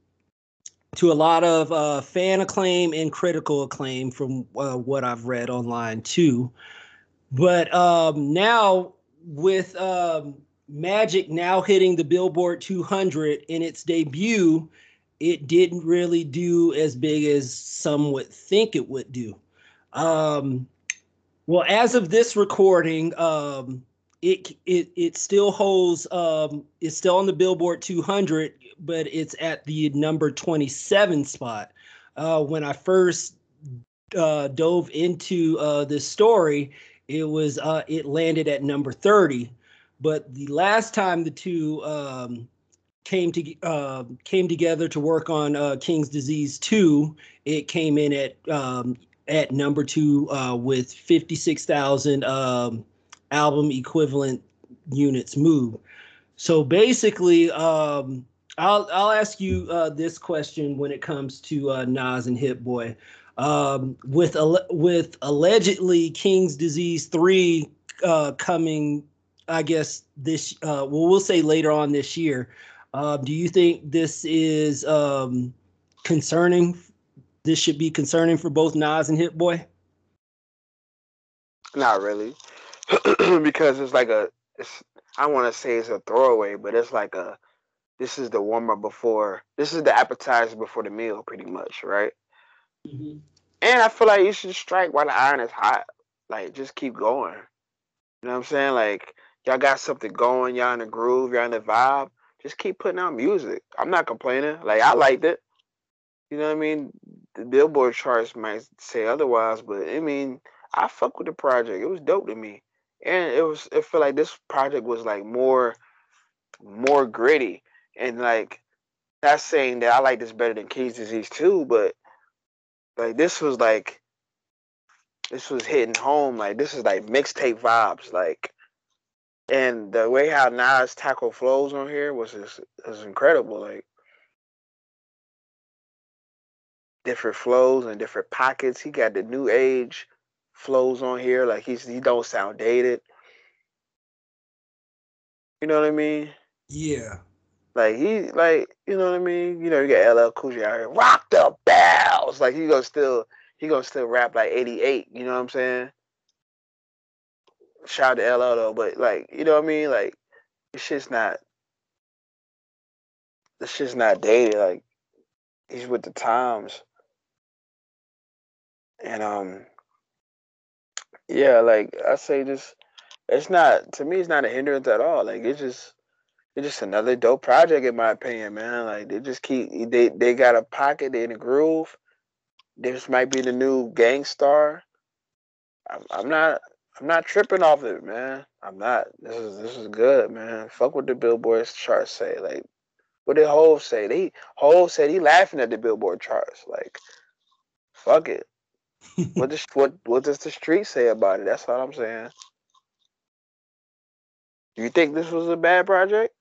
to a lot of uh, fan acclaim and critical acclaim from uh, what i've read online too but um, now with um, magic now hitting the billboard 200 in its debut it didn't really do as big as some would think it would do um, well, as of this recording, um, it it it still holds. Um, it's still on the Billboard 200, but it's at the number 27 spot. Uh, when I first uh, dove into uh, this story, it was uh, it landed at number 30. But the last time the two um, came to uh, came together to work on uh, King's Disease 2, it came in at um, at number two uh, with 56,000 um, album equivalent units moved. So basically, um, I'll I'll ask you uh, this question when it comes to uh, Nas and Hit Boy. um, with with allegedly King's Disease three uh, coming, I guess this uh, well we'll say later on this year. Uh, do you think this is um, concerning? This should be concerning for both Nas and Hit Boy. Not really, because it's like a. It's, I want to say it's a throwaway, but it's like a. This is the warm up before. This is the appetizer before the meal, pretty much, right? Mm-hmm. And I feel like you should strike while the iron is hot. Like, just keep going. You know what I'm saying? Like, y'all got something going. Y'all in the groove. Y'all in the vibe. Just keep putting out music. I'm not complaining. Like, I liked it. You know what I mean? The Billboard charts might say otherwise, but I mean, I fuck with the project. It was dope to me, and it was. It felt like this project was like more, more gritty, and like, not saying that I like this better than King's Disease too, but like this was like this was hitting home. Like this is like mixtape vibes. Like and the way how Nas tackle flows on here was just was incredible. Like different flows and different pockets. He got the new age flows on here. Like he's he don't sound dated. You know what I mean? Yeah. Like he like you know what I mean. You know you got LL Cool J out here, rock the bells. Like he gonna still he gonna still rap like eighty eight. You know what I'm saying? Shout out to LL though, but like you know what I mean. Like this shit's not. This shit's not dated. Like he's with the times. And um, yeah, like I say, just it's not to me. It's not a hindrance at all. Like it's just it's just another dope project in my opinion, man. Like they just keep they they got a pocket, in a groove. This might be the new Gang Starr. I'm, I'm not I'm not tripping off it, man. I'm not. This is this is good, man. Fuck what the Billboard charts say. Like what did Hove say? They Hove said he laughing at the Billboard charts. Like fuck it. what does what what does the street say about it? That's all I'm saying. Do you think this was a bad project?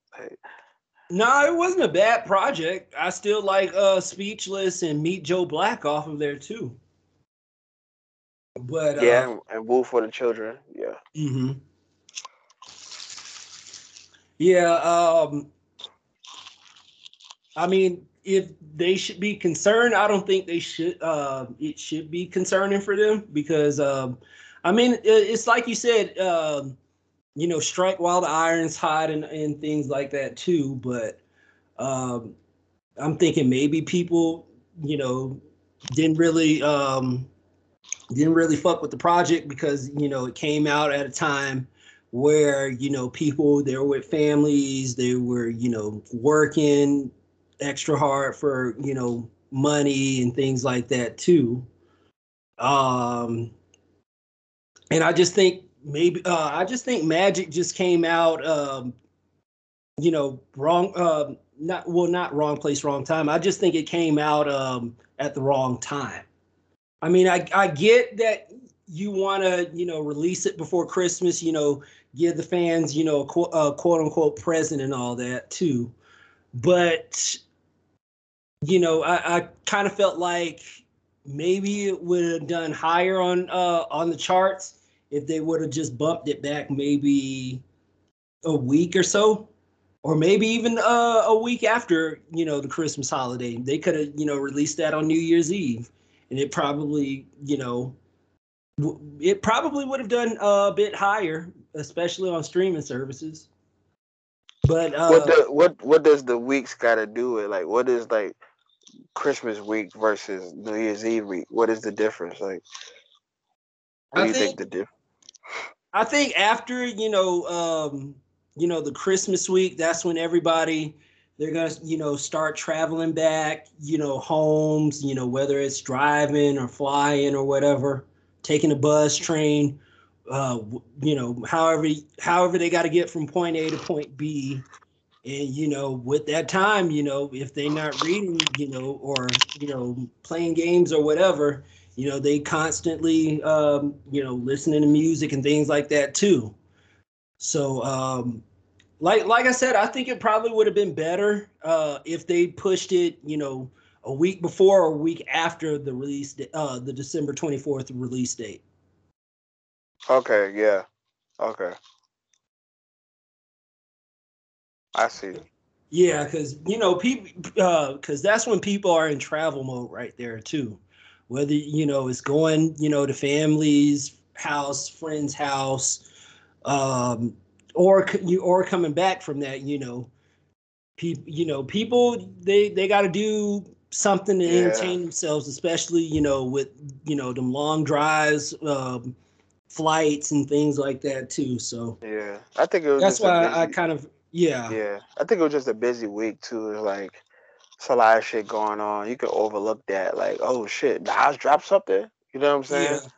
No, it wasn't a bad project. I still like uh Speechless and Meet Joe Black off of there too. But yeah, uh, and Wu for the Children. Yeah. Mm-hmm. Yeah. Um. I mean, if they should be concerned, I don't think they should. Uh, it should be concerning for them because, um, I mean, it's like you said. Um, you know, strike while the iron's hot and, and things like that too. But um, I'm thinking maybe people, you know, didn't really um, didn't really fuck with the project because you know it came out at a time where you know people they were with families, they were you know working extra hard for you know money and things like that too. Um, and I just think maybe uh, I just think Magic just came out, um, you know, wrong. Uh, not well, not wrong place, wrong time. I just think it came out um, at the wrong time. I mean, I I get that you want to you know release it before Christmas. You know, give the fans you know a quote, a quote unquote present and all that too, but you know, I, I kind of felt like maybe it would have done higher on uh, on the charts if they would have just bumped it back maybe a week or so. Or maybe even uh, a week after you know the christmas holiday. They could have you know released that on new year's eve and it probably you know it probably would have done a bit higher especially on streaming services. But uh, what the, what what does the weeks got to do with like what is like christmas week versus new year's eve week? What is the difference? Like what do you think, think the difference I think after you know, um, you know, the Christmas week, that's when everybody they're gonna you know start traveling back, you know, homes, you know, whether it's driving or flying or whatever, taking a bus, train, uh, you know, however however they got to get from point A to point B. And you know, with that time, you know, if they're not reading, you know, or you know, playing games or whatever, you know they constantly um, you know listening to music and things like that too so um, like like i said i think it probably would have been better uh, if they pushed it you know a week before or a week after the release, uh, the December twenty fourth release date. Okay, yeah, okay. I see. Yeah, because you know people, because uh, that's when people are in travel mode right there too. Whether you know it's going, you know, to family's house, friends' house, um, or you or coming back from that, you know, people, you know, people they they got to do something to yeah. entertain themselves, especially you know with you know them long drives, um, flights, and things like that too. So yeah, I think it was that's why I kind of yeah. Yeah. I think it was just a busy week too. It's like it's a lot of shit going on. You could overlook that. Like, oh shit, Nas dropped something. You know what I'm saying? Yeah.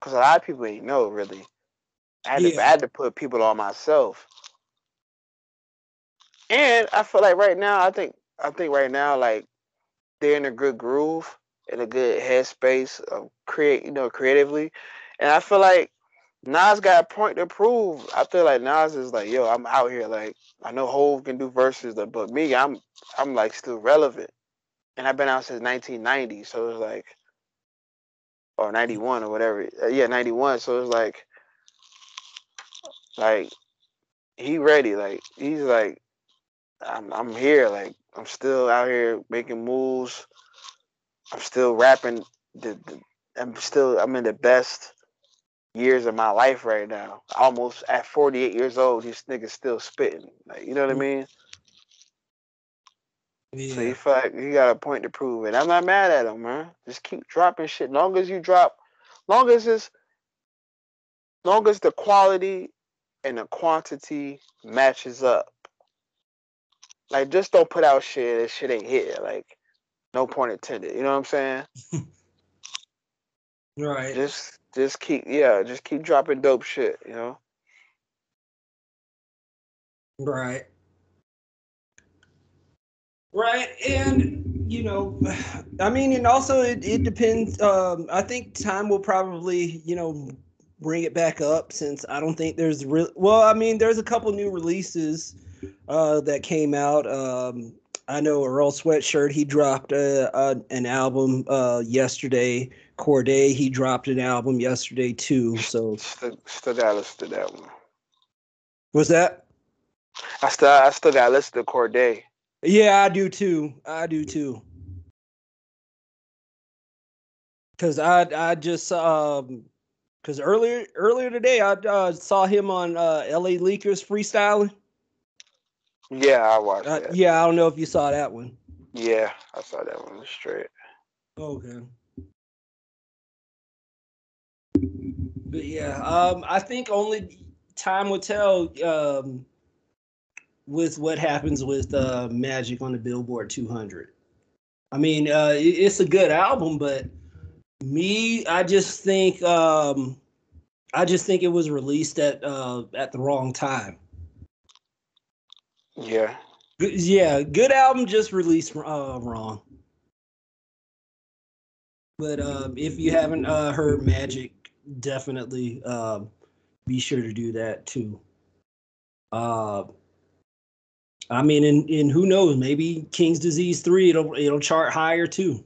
Cause a lot of people ain't know really. I had, yeah. to, I had to put people on myself. And I feel like right now, I think I think right now, like they're in a good groove, in a good headspace of create, you know, creatively. And I feel like Nas got a point to prove. I feel like Nas is like, yo, I'm out here. Like, I know Hove can do verses, but me, I'm, I'm like still relevant, and I've been out since 1990. So it's like, or 91 or whatever. Uh, yeah, 91. So it's like, like, he ready. Like, he's like, I'm, I'm here. Like, I'm still out here making moves. I'm still rapping. The, the I'm still, I'm in the best years of my life right now. Almost at 48 years old, this nigga's still spitting. Like, you know what I mm. mean? Yeah. So you feel like you got a point to prove it. I'm not mad at him, man. Just keep dropping shit. Long as you drop, long as it's, long as the quality and the quantity matches up. Like, just don't put out shit that shit ain't here. Like, no point intended. You know what I'm saying? right. Just just keep yeah, just keep dropping dope shit, you know. Right. Right, and you know, I mean, and also it, it depends. Um, I think time will probably, you know, bring it back up since I don't think there's real. Well, I mean, there's a couple new releases uh, that came out. Um, I know Earl Sweatshirt he dropped a, a an album uh, yesterday. Cordae he dropped an album yesterday too. So still, still gotta listen to that one. Was that? I still I still gotta listen to Cordae. Yeah, I do too. I do too. Cause I I just um because earlier earlier today I uh, saw him on uh, L.A. Leakers freestyling. Yeah, I watched uh, that. Yeah, I don't know if you saw that one. Yeah, I saw that one straight. Okay. But yeah, um, I think only time will tell um, with what happens with uh, Magic on the Billboard 200. I mean, uh, it's a good album, but me, I just think um, I just think it was released at uh, at the wrong time. Yeah. Yeah, good album just released uh, wrong. But um, if you haven't uh, heard Magic, definitely um, be sure to do that too. Uh, I mean, and, and who knows? Maybe King's Disease three it'll it'll chart higher too.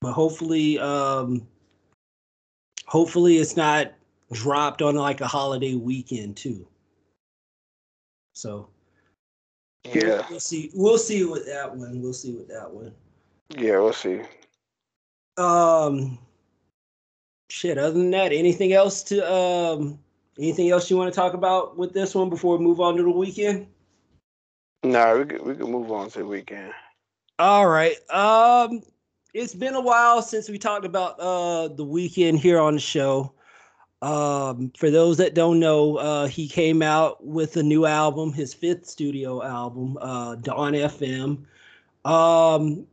But hopefully, um, hopefully it's not dropped on like a holiday Weeknd too. So yeah, we'll see. We'll see with that one. We'll see with that one. Yeah, we'll see. Um, shit. Other than that, anything else to um, anything else you want to talk about with this one before we move on to the Weeknd? No, nah, we could we can move on to the weekend. All right. Um, it's been a while since we talked about uh the Weeknd here on the show. Um, for those that don't know, uh, he came out with a new album, his fifth studio album, uh, Dawn FM. Um,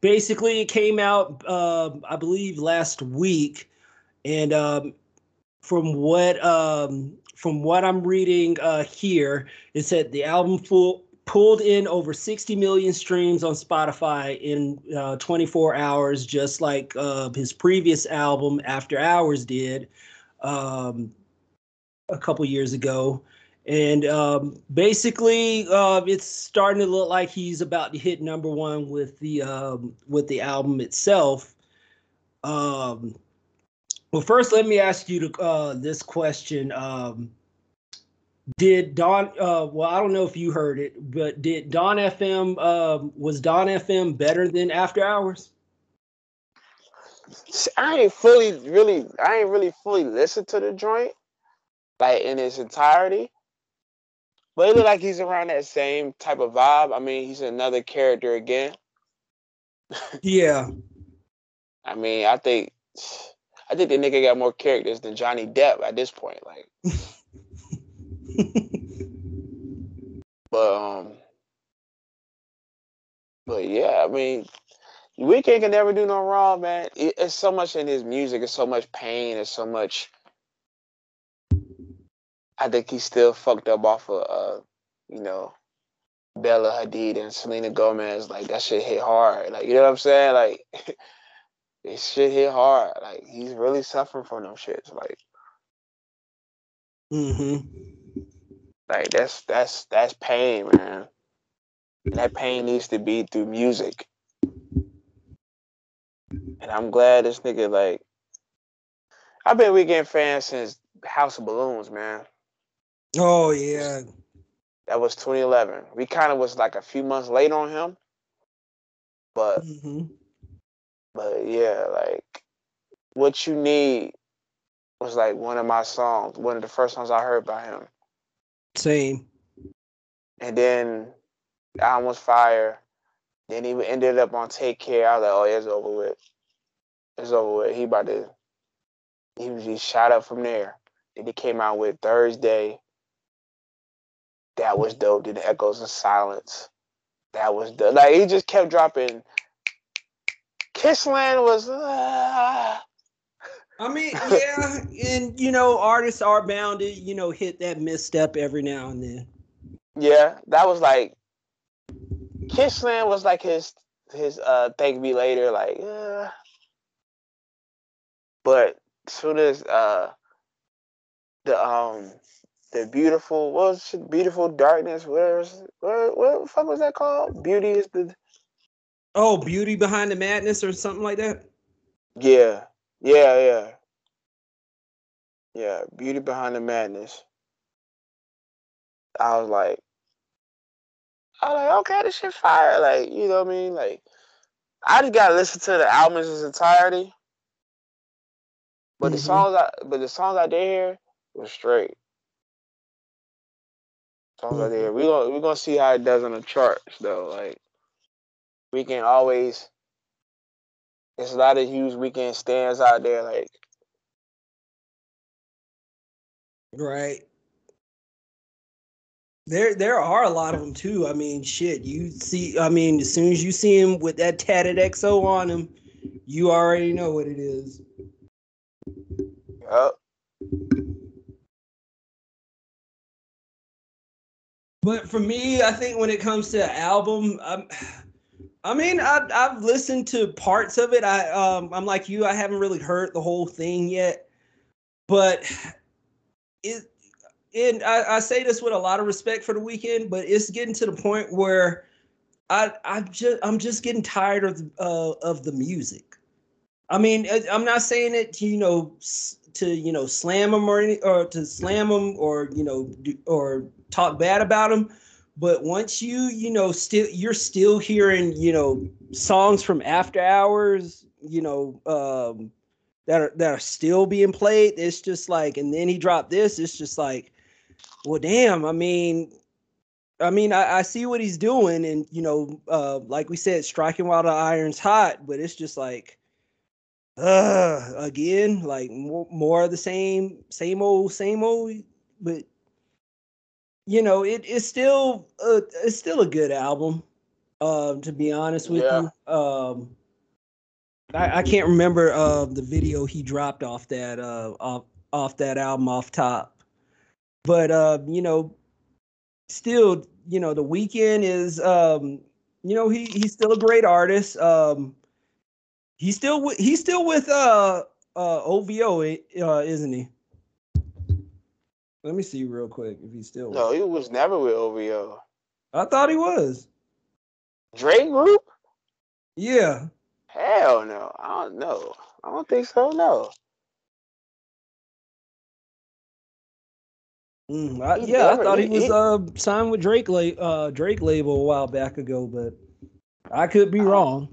basically, it came out, uh, I believe, last week, and um, from what um, from what I'm reading uh, here, it said the album full pulled in over 60 million streams on Spotify in uh, 24 hours, just like uh, his previous album, After Hours, did um, a couple years ago. and um, basically uh, it's starting to look like he's about to hit number one with the um, with the album itself. Um, well, first, let me ask you to, uh, this question. Did Dawn? Uh, well, I don't know if you heard it, but did Dawn FM um, was Dawn FM better than After Hours? I ain't fully really I ain't really fully listened to the joint like in its entirety. But it look like he's around that same type of vibe. I mean, he's another character again. Yeah. I mean, I think I think the nigga got more characters than Johnny Depp at this point. Like but um but yeah, I mean Weeknd can never do no wrong, man. It, it's so much in his music. It's so much pain. It's so much. I think he's still fucked up off of, uh, you know, Bella Hadid and Selena Gomez. Like that shit hit hard. Like you know what I'm saying? Like it shit hit hard. Like he's really suffering from them shits. Like. Mm-hmm. Like that's that's that's pain, man. And that pain needs to be through music. And I'm glad this nigga like I've been Weeknd fan since House of Balloons, man. Oh yeah. That was 2011. We kind of was like a few months late on him. But mm-hmm. but yeah, like what you need was like one of my songs, one of the first songs I heard by him. Same. And then I was fire. Then he ended up on Take Care. I was like, oh, it's over with. It's over with. He about to. He was just shot up from there. Then he came out with Thursday. That was dope. Then the Echoes of Silence. That was dope. Like he just kept dropping. Kissland was. Uh... I mean, yeah, and you know, artists are bound to, you know, hit that misstep every now and then. Yeah, that was like Kissland was like his his uh thank me later, like uh, but soon as uh the um the beautiful what was it, beautiful darkness where what what the fuck was that called? Beauty is the oh beauty behind the madness or something like that? Yeah yeah yeah yeah beauty behind the madness i was like i was like okay this shit fire like you know what i mean like i just gotta listen to the album in its entirety but mm-hmm. the songs I but the songs I did hear was straight. Songs mm-hmm. I did. We gonna we gonna see how it does on the charts though. Like we can always there's a lot of huge Weeknd stands out there, like Right. There there are a lot of them too. I mean, shit, you see I mean, as soon as you see him with that tatted XO on him, you already know what it is. Yep. But for me, I think when it comes to album, I'm, I mean, I, I've listened to parts of it. I um, I'm like you. I haven't really heard the whole thing yet, but it. And I, I say this with a lot of respect for the Weeknd, but it's getting to the point where I I just I'm just getting tired of uh, of the music. I mean, I'm not saying it to you know to you know slam them or any, or to slam them or you know do, or talk bad about him but once you you know still you're still hearing you know songs from after hours you know um that are that are still being played it's just like and then he dropped this it's just like well damn i mean i mean i, I see what he's doing and you know uh like we said striking while the iron's hot but it's just like uh again like more, more of the same same old same old but you know it's still uh, it's still a good album um to be honest with yeah. you um I, I can't remember uh the video he dropped off that uh off off that album off top but uh you know still you know the Weeknd is um you know he he's still a great artist um He's still with he's still with uh uh OVO, uh, isn't he? Let me see real quick if he's still. No, he was never with OVO. I thought he was. Drake Group? Yeah. Hell no. I don't know. I don't think so. No. Mm, I, yeah, I thought he was uh, signed with Drake, la- uh, Drake label a while back ago, but I could be I wrong.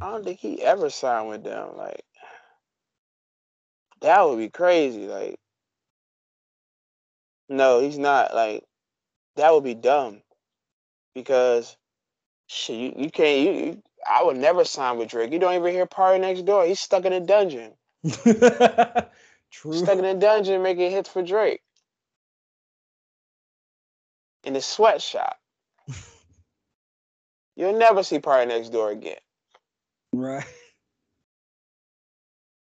I don't think he ever signed with them. Like that would be crazy. Like no, he's not. Like that would be dumb because shit, you, you can't. You, you I would never sign with Drake. You don't even hear PartyNextDoor. He's stuck in a dungeon. True. Stuck in a dungeon making hits for Drake in a sweatshop. You'll never see PartyNextDoor again. Right.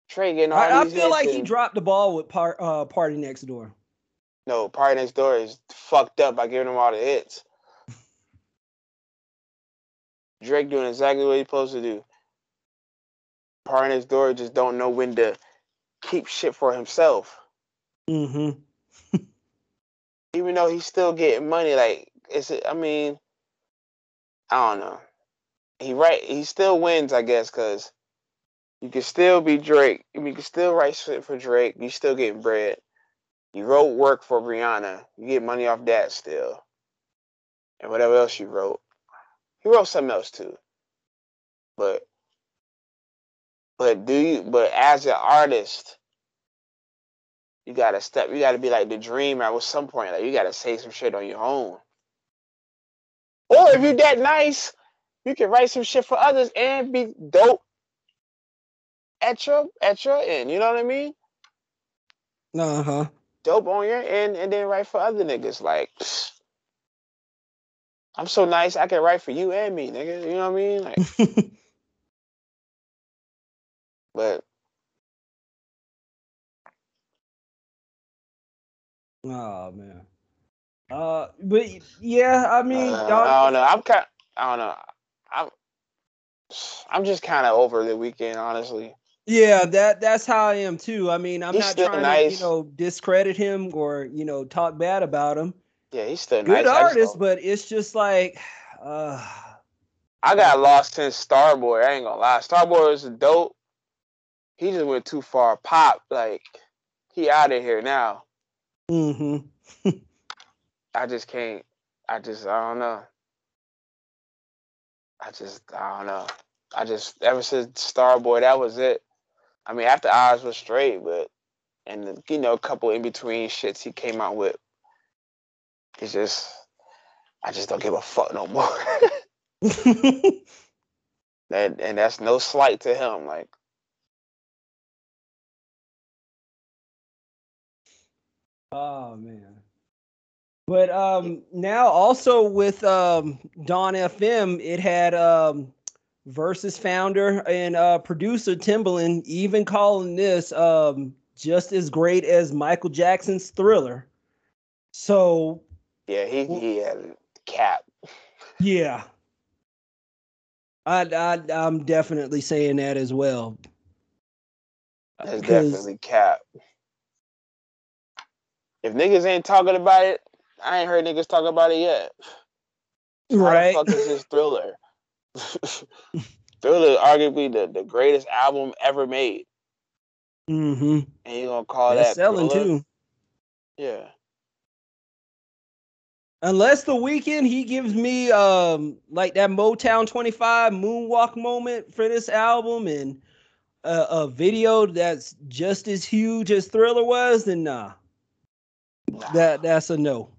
Trey getting all I, I feel like he dropped the ball with par, uh, PartyNextDoor. No, PartyNextDoor is fucked up by giving him all the hits. Drake doing exactly what he's supposed to do. PartyNextDoor just don't know when to keep shit for himself. Mm-hmm. Even though he's still getting money, like it's I mean, I don't know. He right he still wins, I guess, cause you can still be Drake. I mean, you can still write shit for Drake. You still getting bread. You wrote work for Rihanna. You get money off that still. And whatever else you wrote. He wrote something else too. But but do you but as an artist, you gotta step you gotta be like the dreamer at some point. Like you gotta say some shit on your own. Or if you're that nice, you can write some shit for others and be dope at your at your end. You know what I mean? Uh huh. Dope on your end and then write for other niggas. Like, I'm so nice, I can write for you and me, nigga. You know what I mean? Like, but oh man. Uh, but yeah, I mean, uh, I don't know. I'm kind. I don't know. I'm. I'm just kind of over the Weeknd, honestly. Yeah, that that's how I am too. I mean, I'm He's not trying to, you know, discredit him or, you know, talk bad about him. Yeah, he's still Good nice. Artist, but it's just like uh I got lost since Starboy. I ain't gonna lie. Starboy was dope. He just went too far. Pop, like, he out of here now. hmm I just can't. I just I don't know. I just I don't know. I just ever since Starboy, that was it. I mean, after Hours was straight, but and you know, a couple in between shits he came out with. It's just I just don't give a fuck no more. and and that's no slight to him. Like Oh man. But um now also with um Dawn FM, it had um Verzuz founder and uh producer Timbaland even calling this um just as great as Michael Jackson's thriller. So yeah, he he had a cap. yeah. I, I I'm definitely saying that as well. That's definitely cap. If niggas ain't talking about it, I ain't heard niggas talk about it yet. How right. the fuck is this thriller? thriller arguably the, the greatest album ever made. Mm-hmm. And you're gonna call That's that selling Thriller? too. Yeah. Unless the Weeknd he gives me um like that Motown 25 moonwalk moment for this album and a, a video that's just as huge as Thriller was, then nah. Nah. That that's a no.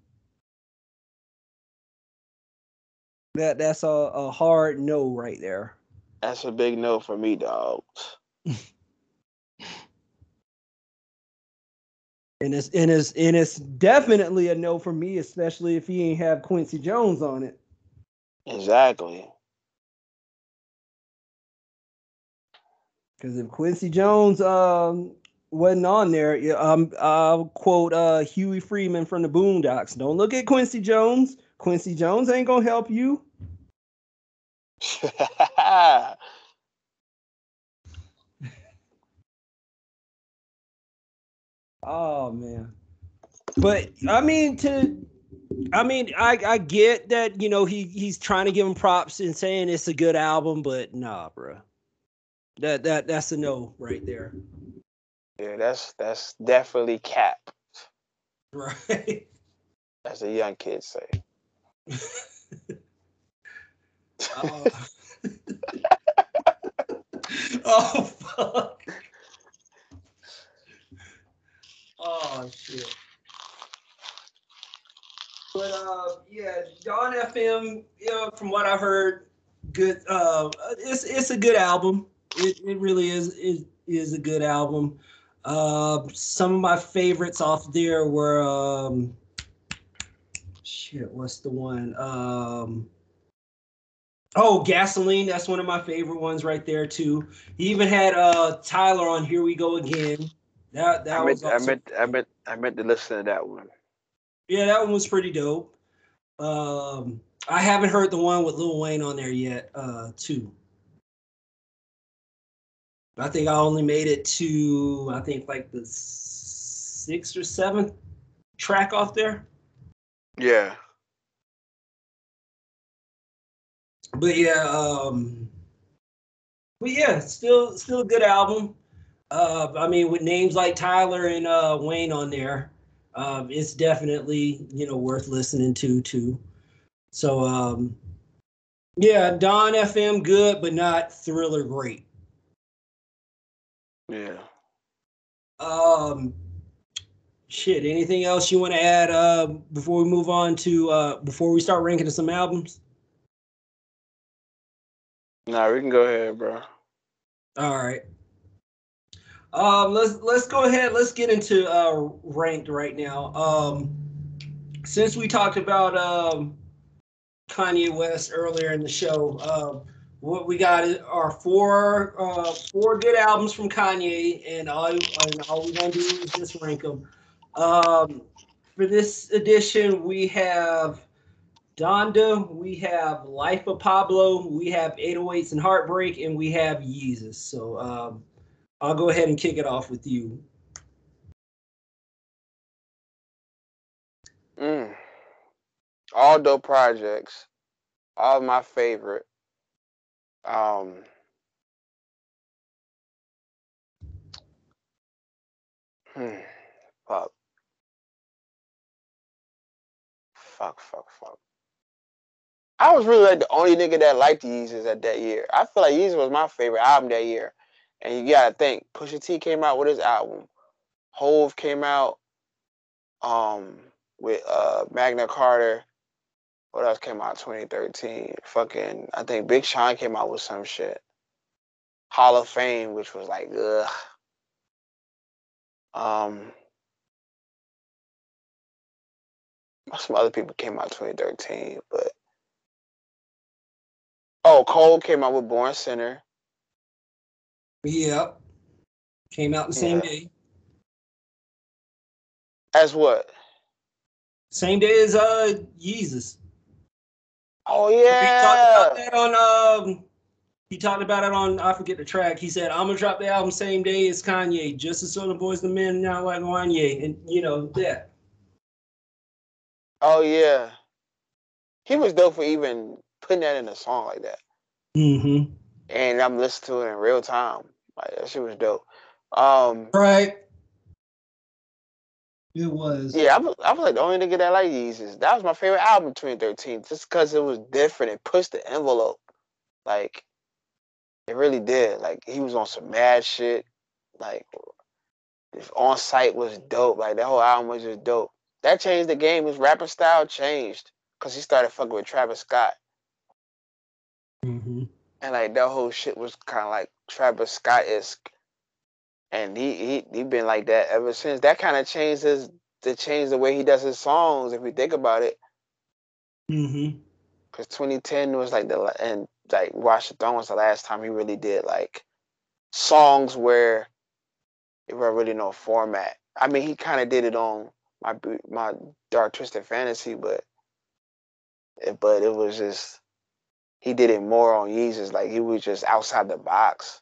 That that's a, a hard no right there. That's a big no for me, dogs. And it's and it's and it's definitely a no for me, especially if he ain't have Quincy Jones on it. Exactly. Because if Quincy Jones um wasn't on there, yeah, um, I'll quote uh Huey Freeman from the Boondocks. Don't look at Quincy Jones. Quincy Jones ain't gonna help you. Oh man. But I mean to I mean, I, I get that, you know, he he's trying to give him props and saying it's a good album, but nah, bro. That that that's a no right there. Yeah, that's that's definitely cap. Right. As the young kids say. Oh. oh fuck. Oh shit. But uh, yeah, Dawn FM. You know, from what I've heard, good. Uh, it's it's a good album. It it really is is is a good album. Uh, some of my favorites off there were um, shit. What's the one? Um, oh, gasoline. That's one of my favorite ones right there too. He even had uh Tyler on. Here we go again. That that I was. meant, I also- meant I meant I meant to listen to that one. yeah, that one was pretty dope. Um, I haven't heard the one with Lil Wayne on there yet, uh, too. I think I only made it to I think like the sixth or seventh track off there. Yeah. But yeah, um, but yeah, still still a good album. Uh, I mean, with names like Tyler and uh, Wayne on there, um, it's definitely you know worth listening to too. So um, yeah, Dawn FM good, but not Thriller great. Yeah. Um, shit. Anything else you want to add uh, before we move on to uh, before we start ranking some albums? Nah, we can go ahead, bro. All right. Um, let's let's go ahead. Let's get into uh, ranked right now. Um, since we talked about um, Kanye West earlier in the show, um, what we got are four uh, four good albums from Kanye, and all and all we're gonna do is just rank them. Um, for this edition, we have Donda, we have Life of Pablo, we have 808s and Heartbreak, and we have Yeezus. So um, I'll go ahead and kick it off with you. Mm. All dope projects. All my favorite. Um hmm. Fuck. Fuck, fuck, fuck. I was really like the only nigga that liked Yeezus at that year. I feel like Yeezus was my favorite album that year. And you gotta think, Pusha T came out with his album. Hove came out um with uh Magna Carta. What else came out 2013? Fucking I think Big Sean came out with some shit. Hall of Fame, which was like ugh. Um some other people came out 2013, but oh, Cole came out with Born Sinner. Yep. Came out the same Yeah. day. As what? Same day as uh Yeezus. Oh yeah. He talked about that on um he talked about it on I forget the track. He said, I'm gonna drop the album same day as Kanye, just as so the boys the men now like Kanye. And you know that. Oh yeah. He was dope for even putting that in a song like that. Mm-hmm. and I'm listening to it in real time. Like that shit was dope. Um, Right. It was. yeah, I was, I was like the only nigga that like Yeezus. That was my favorite album, 2013, just because it was different. It pushed the envelope, like it really did. Like he was on some mad shit. Like this On Sight was dope. Like that whole album was just dope. That changed the game. His rapping style changed because he started fucking with Travis Scott. Mm-hmm. and like that whole shit was kind of like Travis Scott esque, and he he he been like that ever since. That kind of changed his to change the way he does his songs. If you think about it, Mm-hmm. because 2010 was like the and like Watch the Throne was the last time he really did like songs where it were really no format. I mean, he kind of did it on my my Dark Twisted Fantasy, but but it was just he did it more on Yeezus. Like he was just outside the box.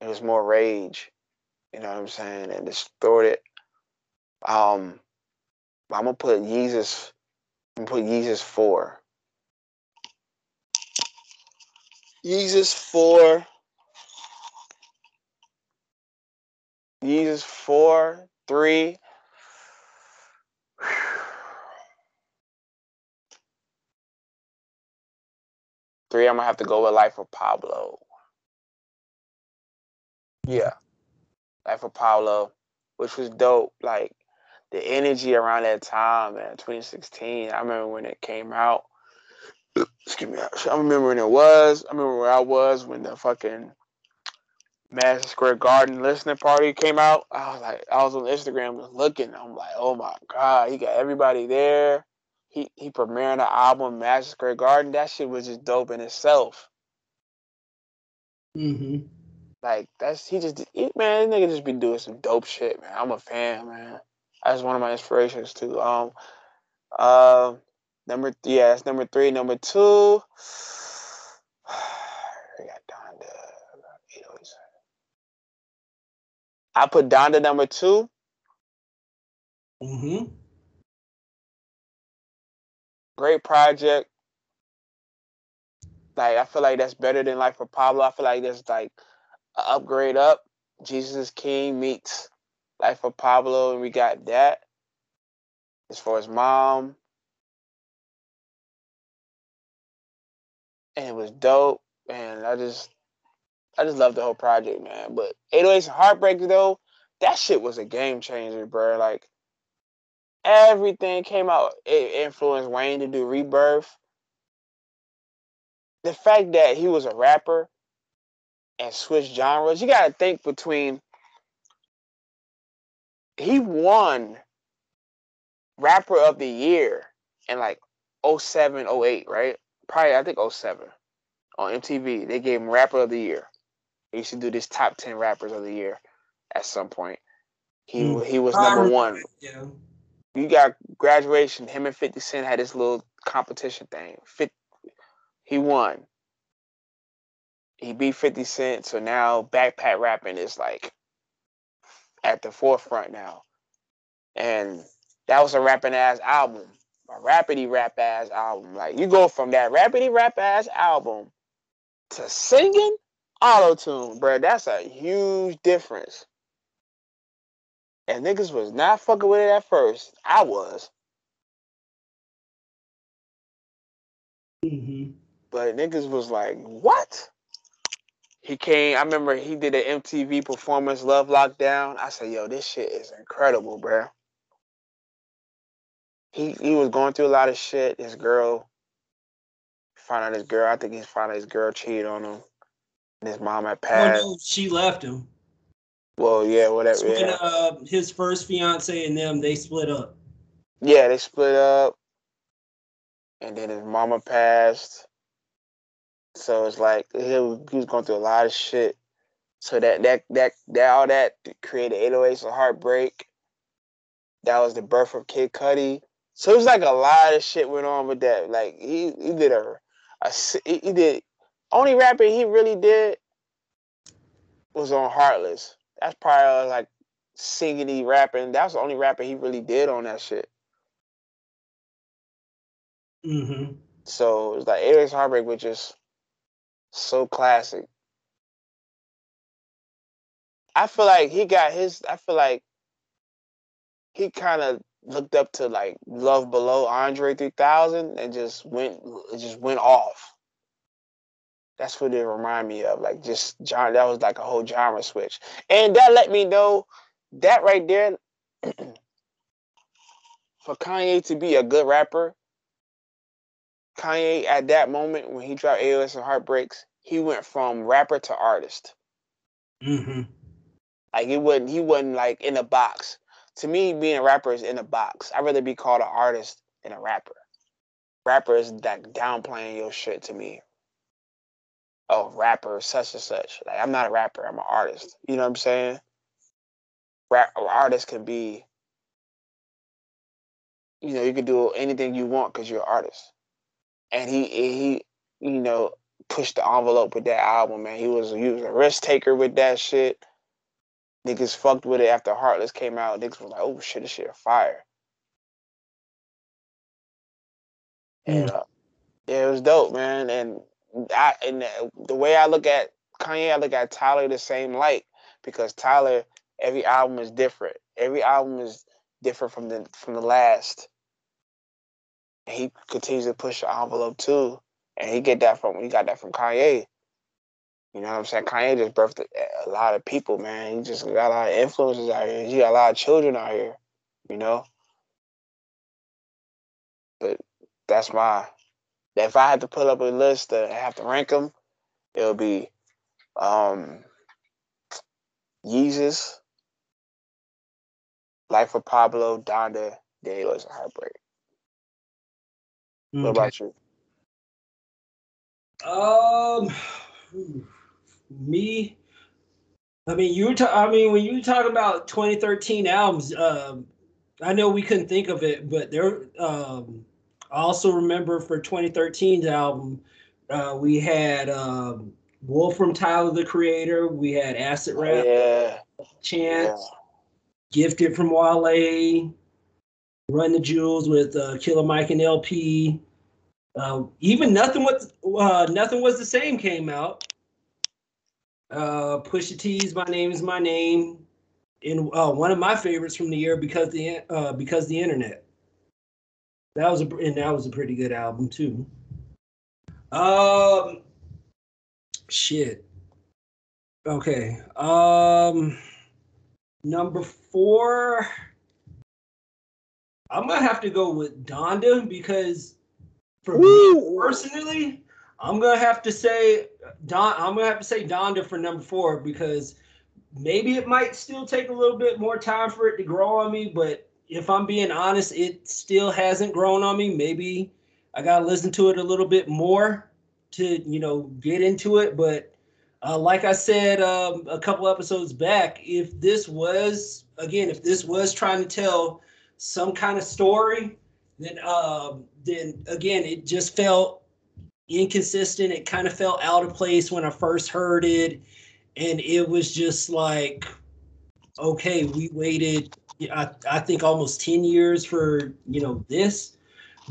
It was more rage, you know what I'm saying, and distorted. Um, I'm gonna put Yeezus. I'm gonna put Yeezus four. Yeezus four. Yeezus four, three. Three, I'm gonna have to go with Life of Pablo. Yeah. Life of Pablo, which was dope. Like the energy around that time, man, 2016. I remember when it came out. Excuse me. I remember when it was. I remember where I was when the fucking Madison Square Garden listening party came out. I was like, I was on Instagram looking. I'm like, oh my god, he got everybody there. He he premiering the album Madison Square Garden. That shit was just dope in itself. Mm-hmm. Like that's he just he, man, nigga just be doing some dope shit, man. I'm a fan, man. That's one of my inspirations too. Um, uh, number yeah, that's number three. Number two, we got Donda. I put Donda number 2 Mm-hmm. Great project. Like I feel like that's better than Life of Pablo. I feel like there's like an upgrade up. Jesus is King meets Life of Pablo, and we got that. As far as mom. And it was dope. And I just I just love the whole project, man. But 808s and Heartbreak though, that shit was a game changer, bro. Like everything came out. It influenced Wayne to do Rebirth. The fact that he was a rapper and switched genres, you gotta think between he won rapper of the year in like 07, 08, right? Probably I think 07 on MTV. They gave him rapper of the year. He used to do this top 10 rappers of the year at some point. He mm. he was number one. Yeah. You got graduation. Him and Fifty Cent had this little competition thing. 50, he won. He beat Fifty Cent, so now backpack rapping is like at the forefront now. And that was a rapping ass album, a rapidy rap ass album. Like you go from that rapidy rap ass album to singing auto tune, bro. That's a huge difference. And niggas was not fucking with it at first. I was. Mm-hmm. But niggas was like, what? He came, I remember he did an MTV performance Love Lockdown. I said, yo, this shit is incredible, bro. He he was going through a lot of shit. His girl found out his girl, I think he found out his girl cheated on him. And his mom had passed. Oh, no, she left him. Well, yeah, whatever. When, yeah. uh, his first fiance and them, they split up. Yeah, they split up, and then his mama passed. So it's like he was going through a lot of shit. So that that that that all that created 808s of heartbreak. That was the birth of Kid Cudi. So it was like a lot of shit went on with that. Like he he did a, a he did only rapping he really did was on Heartless that's probably like singing, rapping. That was the only rapping he really did on that shit. Mm-hmm. So it's like 808s Heartbreak was just so classic. I feel like he got his. I feel like he kind of looked up to like Love Below Andre 3000 and just went, just went off that's what it remind me of. Like just John, that was like a whole genre switch, and that let me know that right there. for Kanye to be a good rapper, Kanye at that moment when he dropped 808s and Heartbreaks, he went from rapper to artist. Mm-hmm. Like he wasn't he wasn't like in a box. To me, being a rapper is in a box. I'd rather be called an artist than a rapper. Rapper is like downplaying your shit to me oh, rapper, such and such. Like, I'm not a rapper, I'm an artist. You know what I'm saying? Rap artist can be, you know, you can do anything you want because you're an artist. And he, he, you know, pushed the envelope with that album, man. He was, he was a risk taker with that shit. niggas fucked with it after Heartless came out. Niggas was like, "Oh shit, this shit fire." And Mm. uh, yeah, it was dope, man. And And the way I look at Kanye, I look at Tyler the same light because Tyler, every album is different. Every album is different from the from the last. And he continues to push the envelope too, and he get that from he got that from Kanye. You know what I'm saying? Kanye just birthed a lot of people, man. He just got a lot of influences out here. He got a lot of children out here, you know. But that's my. If I had to put up a list to have to rank them, it'll be um Yeezus, Life of Pablo, Donda, Daniel's Heartbreak. What Okay. about you? Um, me. I mean, you were. Ta- I mean, when you talk about 2013 albums, um, I know we couldn't think of it, but there. Um, I also remember for 2013's album, uh, we had um, Wolf from Tyler the Creator. We had Acid Rap, Yeah, Chance, yeah. Gifted from Wale, Run the Jewels with uh, Killer Mike and El-P. Uh, even nothing was uh, nothing was the same came out. Uh, Pusha T's "My Name Is My Name," and uh, one of my favorites from the year because the uh, because the internet. That was a and that was a pretty good album too. Um, shit. Okay. Um, number four. I'm gonna have to go with Donda because for me personally, I'm gonna have to say Don. I'm gonna have to say Donda for number four because maybe it might still take a little bit more time for it to grow on me. But if I'm being honest, it still hasn't grown on me. Maybe I gotta listen to it a little bit more to you know get into it. But uh, like I said um, a couple episodes back, if this was again, if this was trying to tell some kind of story, then um, then again, it just felt inconsistent. It kind of felt out of place when I first heard it, and it was just like, okay, we waited. I, I think almost 10 years for you know this.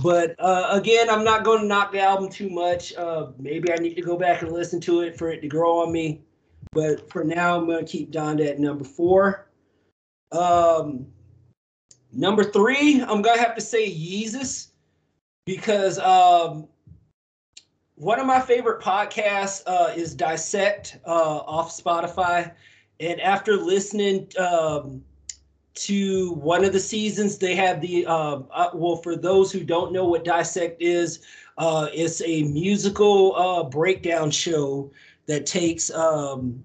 But uh, again i'm not going to knock the album too much. Uh, maybe i need to go back and listen to it for it to grow on me. But for now i'm going to keep donda at number four. Um, number three i'm going to have to say yeezus because um, one of my favorite podcasts uh, is dissect uh, off spotify. And after listening um, to one of the seasons they have the uh, uh, well for those who don't know what dissect is uh, it's a musical uh, breakdown show that takes um,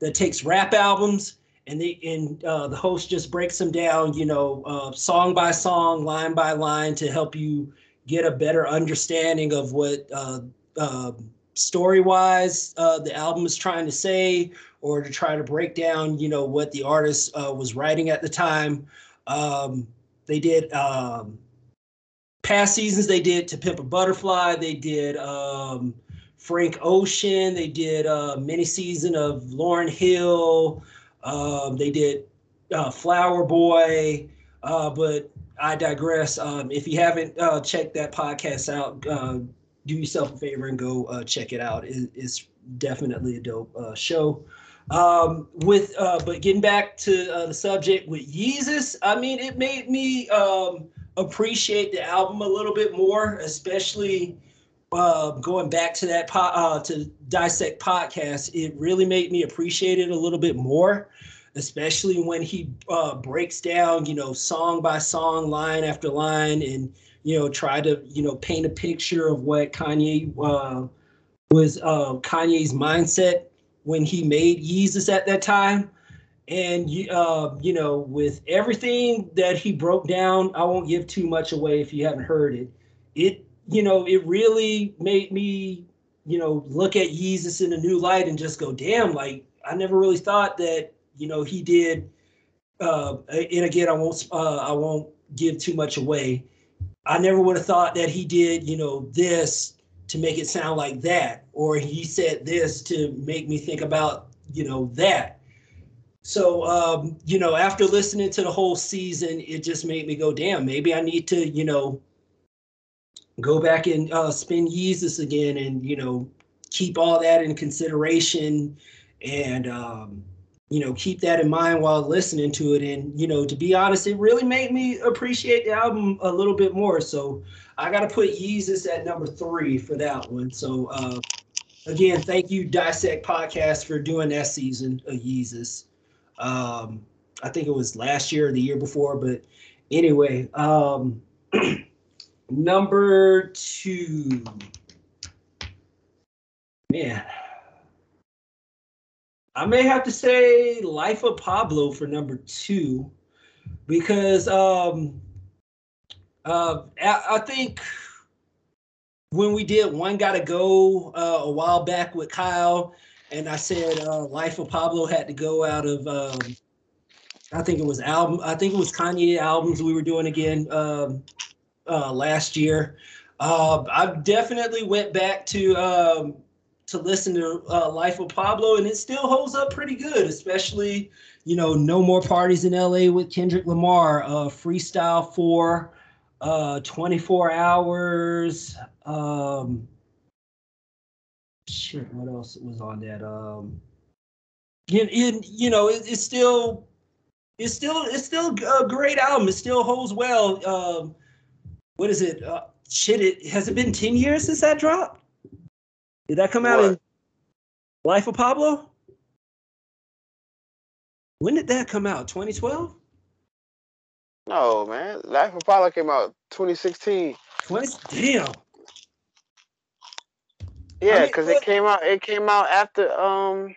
that takes rap albums and the and uh, the host just breaks them down you know uh, song by song line by line to help you get a better understanding of what uh, uh, story wise uh, the album is trying to say or to try to break down, you know, what the artist uh, was writing at the time. Um, they did um, past seasons. They did "To Pimp a Butterfly." They did um, Frank Ocean. They did a mini season of Lauryn Hill. Um, they did uh, Flower Boy. Uh, but I digress. Um, if you haven't uh, checked that podcast out, uh, do yourself a favor and go uh, check it out. It, it's definitely a dope uh, show. Um, with uh, but getting back to uh, the subject with Yeezus, I mean, it made me um, appreciate the album a little bit more, especially uh, going back to that po- uh, to dissect podcast. It really made me appreciate it a little bit more, especially when he uh, breaks down, you know, song by song, line after line, and you know, try to you know paint a picture of what Kanye uh, was uh, Kanye's mindset when he made Yeezus at that time. And uh, you know, with everything that he broke down, I won't give too much away if you haven't heard it. It, you know, it really made me, you know, look at Yeezus in a new light and just go, damn, like I never really thought that, you know, he did. Uh, and again, I won't, uh, I won't give too much away. I never would have thought that he did, you know, this to make it sound like that, or he said this to make me think about, you know, that. So, um, you know, after listening to the whole season, it just made me go, damn, maybe I need to, you know, go back and uh, spin Yeezus again and, you know, keep all that in consideration and, um, you know, keep that in mind while listening to it. And, you know, to be honest, it really made me appreciate the album a little bit more. So I got to put Yeezus at number three for that one. So, uh, again, thank you, Dissect Podcast, for doing that season of Yeezus. Um, I think it was last year or the year before, but anyway, um, number two, man, I may have to say Life of Pablo for number two because um, uh, I, think when we did one gotta go uh, a while back with Kyle, and I said uh, Life of Pablo had to go out of um, I think it was album I think it was Kanye albums we were doing again um, uh, last year. Uh, I definitely went back to um, to listen to uh, Life of Pablo, and it still holds up pretty good, especially you know No More Parties in L.A. with Kendrick Lamar, uh, Freestyle for uh, 24 Hours. Um, shit, what else was on that? Um, you know, it, it's still, it's still, it's still a great album. It still holds well. Um, what is it? Uh, shit, it has it been ten years since that dropped? Did that come out What? in Life of Pablo? When did that come out? 2012? No, man. Life of Pablo came out 2016. 20? Damn. Yeah, mean, because what- it came out. It came out after um.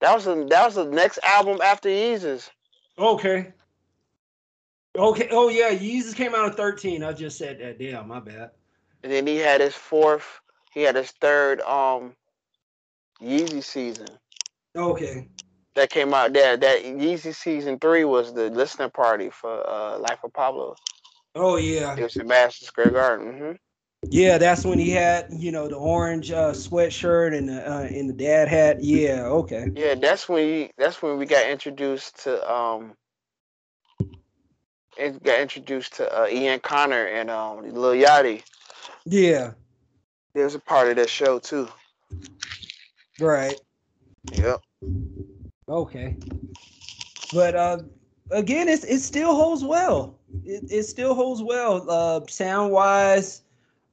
That was the that was the next album after Yeezus. Okay. Okay. Oh yeah, Yeezus came out in 13. I just said that. Damn, my bad. And then he had his fourth. He had his third um. Yeezy season Okay. that came out. There, that Yeezy season three was the listening party for uh Life of Pablo. Oh yeah. It was in Madison Square Garden. hmm Yeah, that's when he had, you know, the orange uh, sweatshirt and the uh, and the dad hat. Yeah, okay. Yeah, that's when he, that's when we got introduced to um. It got introduced to uh, Ian Connor and um Lil Yachty. Yeah, There was a part of that show too. right. Yep. Okay. But uh again, it's it still holds well. It, it still holds well. Uh sound wise,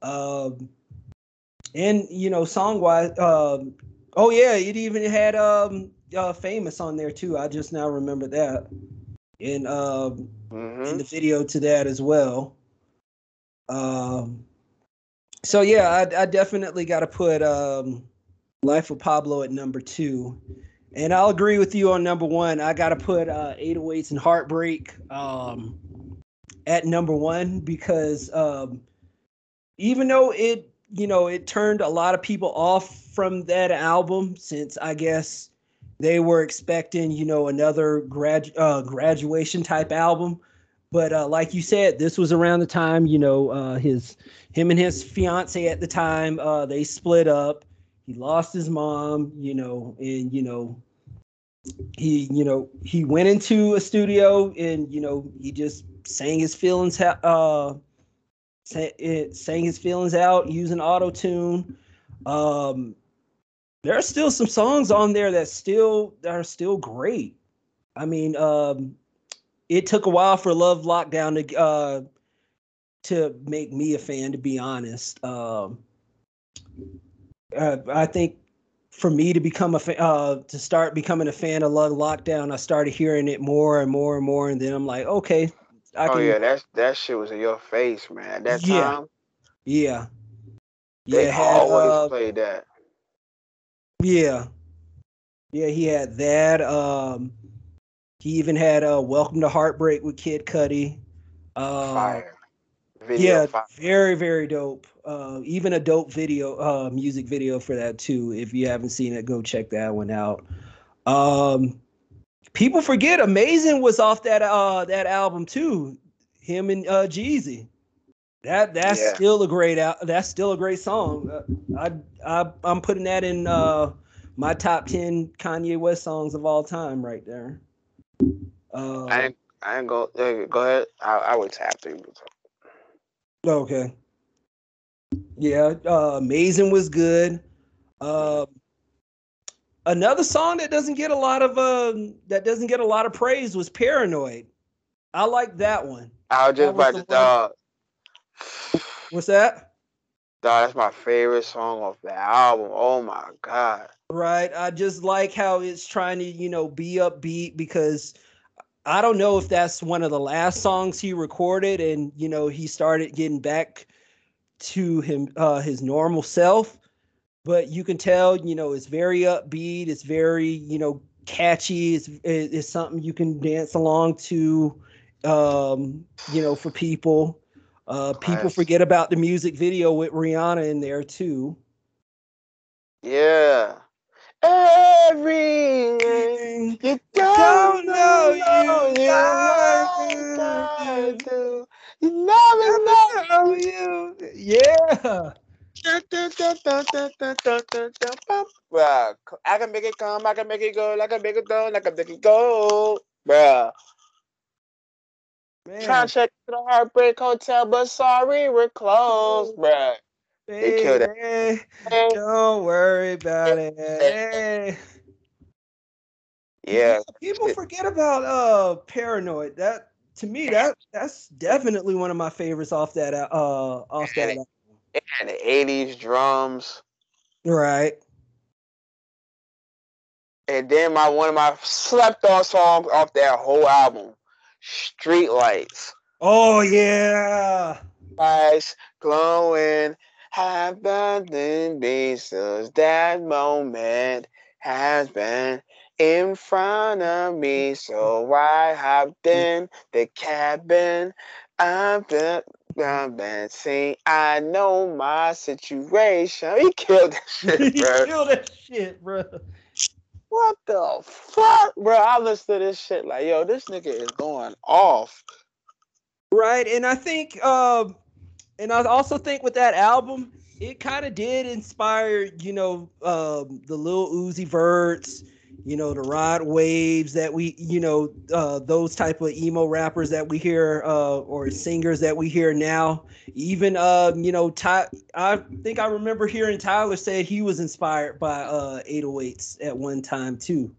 um and you know, song wise. Um oh yeah, it even had um uh famous on there too. I just now remember that. And um hmm in the video to that as well. Um, so yeah, I, I definitely got to put um, Life of Pablo at number two, and I'll agree with you on number one. I got to put uh, 808s and Heartbreak um, at number one because um, even though it you know it turned a lot of people off from that album since I guess they were expecting you know another grad uh, graduation type album but uh, like you said, this was around the time you know uh, his him and his fiance at the time uh, they split up. He lost his mom, you know, and you know he you know he went into a studio and you know he just sang his feelings uh sang his feelings out using auto tune. Um, there are still some songs on there that still that are still great. I mean, um, it took a while for Love Lockdown to uh to make me a fan, to be honest. Um, uh, I think for me to become a fa- uh to start becoming a fan of Love Lockdown, I started hearing it more and more and more, and then I'm like, okay, I Oh can, yeah, that's that shit was in your face, man. At that Yeah. time, yeah, yeah. they had, always uh, played that. Yeah. Yeah, he had that. Um he even had uh Welcome to Heartbreak with Kid Cudi. Uh Fire. Video yeah, fire. very, very dope. Uh even a dope video, uh music video for that too. If you haven't seen it, go check that one out. Um people forget Amazing was off that uh that album too. Him and uh Jeezy. That that's Yeah. still a great out. That's still a great song. Uh, I I I'm putting that in uh my top ten Kanye West songs of all time, right there. Uh, I ain't, I ain't go. Go ahead. I, I would tap through. Okay. Yeah, uh, Amazing was good. Uh, another song that doesn't get a lot of uh, that doesn't get a lot of praise was Paranoid. I like that one. I was just about to dog. What's that? That's my favorite song off the album. Oh my god. Right. I just like how it's trying to, you know, be upbeat because I don't know if that's one of the last songs he recorded and, you know, he started getting back to him uh his normal self. But you can tell, you know, it's very upbeat, it's very, you know, catchy, it's it's something you can dance along to um, you know, for people. Uh, people nice. forget about the music video with Rihanna in there too. Yeah. Everything you don't know you, you do. You never know you. Yeah. I can make it come, I can make it go, I can make it go, I can make it go, bruh. Man. Trying to check the Heartbreak Hotel, but sorry, we're closed, bruh. They killed it. Don't worry about it. Yeah. People forget about uh Paranoid. That to me that that's definitely one of my favorites off that uh off that album. And the 80s drums. Right. And then my one of my slept on songs off that whole album street lights. Oh yeah. Lights glowing. Have nothing since that moment has been in front of me. So I hopped in the cabin. I've been I've been saying I know my situation. He killed that shit, bro. he killed that shit, bro what the fuck, bro? I listen to this shit like, yo, this nigga is going off. Right, and I think, um, and I also think with that album, it kind of did inspire, you know, um, the Lil Uzi Verts, you know, the Rod Waves that we, you know, uh, those type of emo rappers that we hear uh, or singers that we hear now. Even, uh, you know, Ty- I think I remember hearing Tyler said he was inspired by uh, 808s at one time too.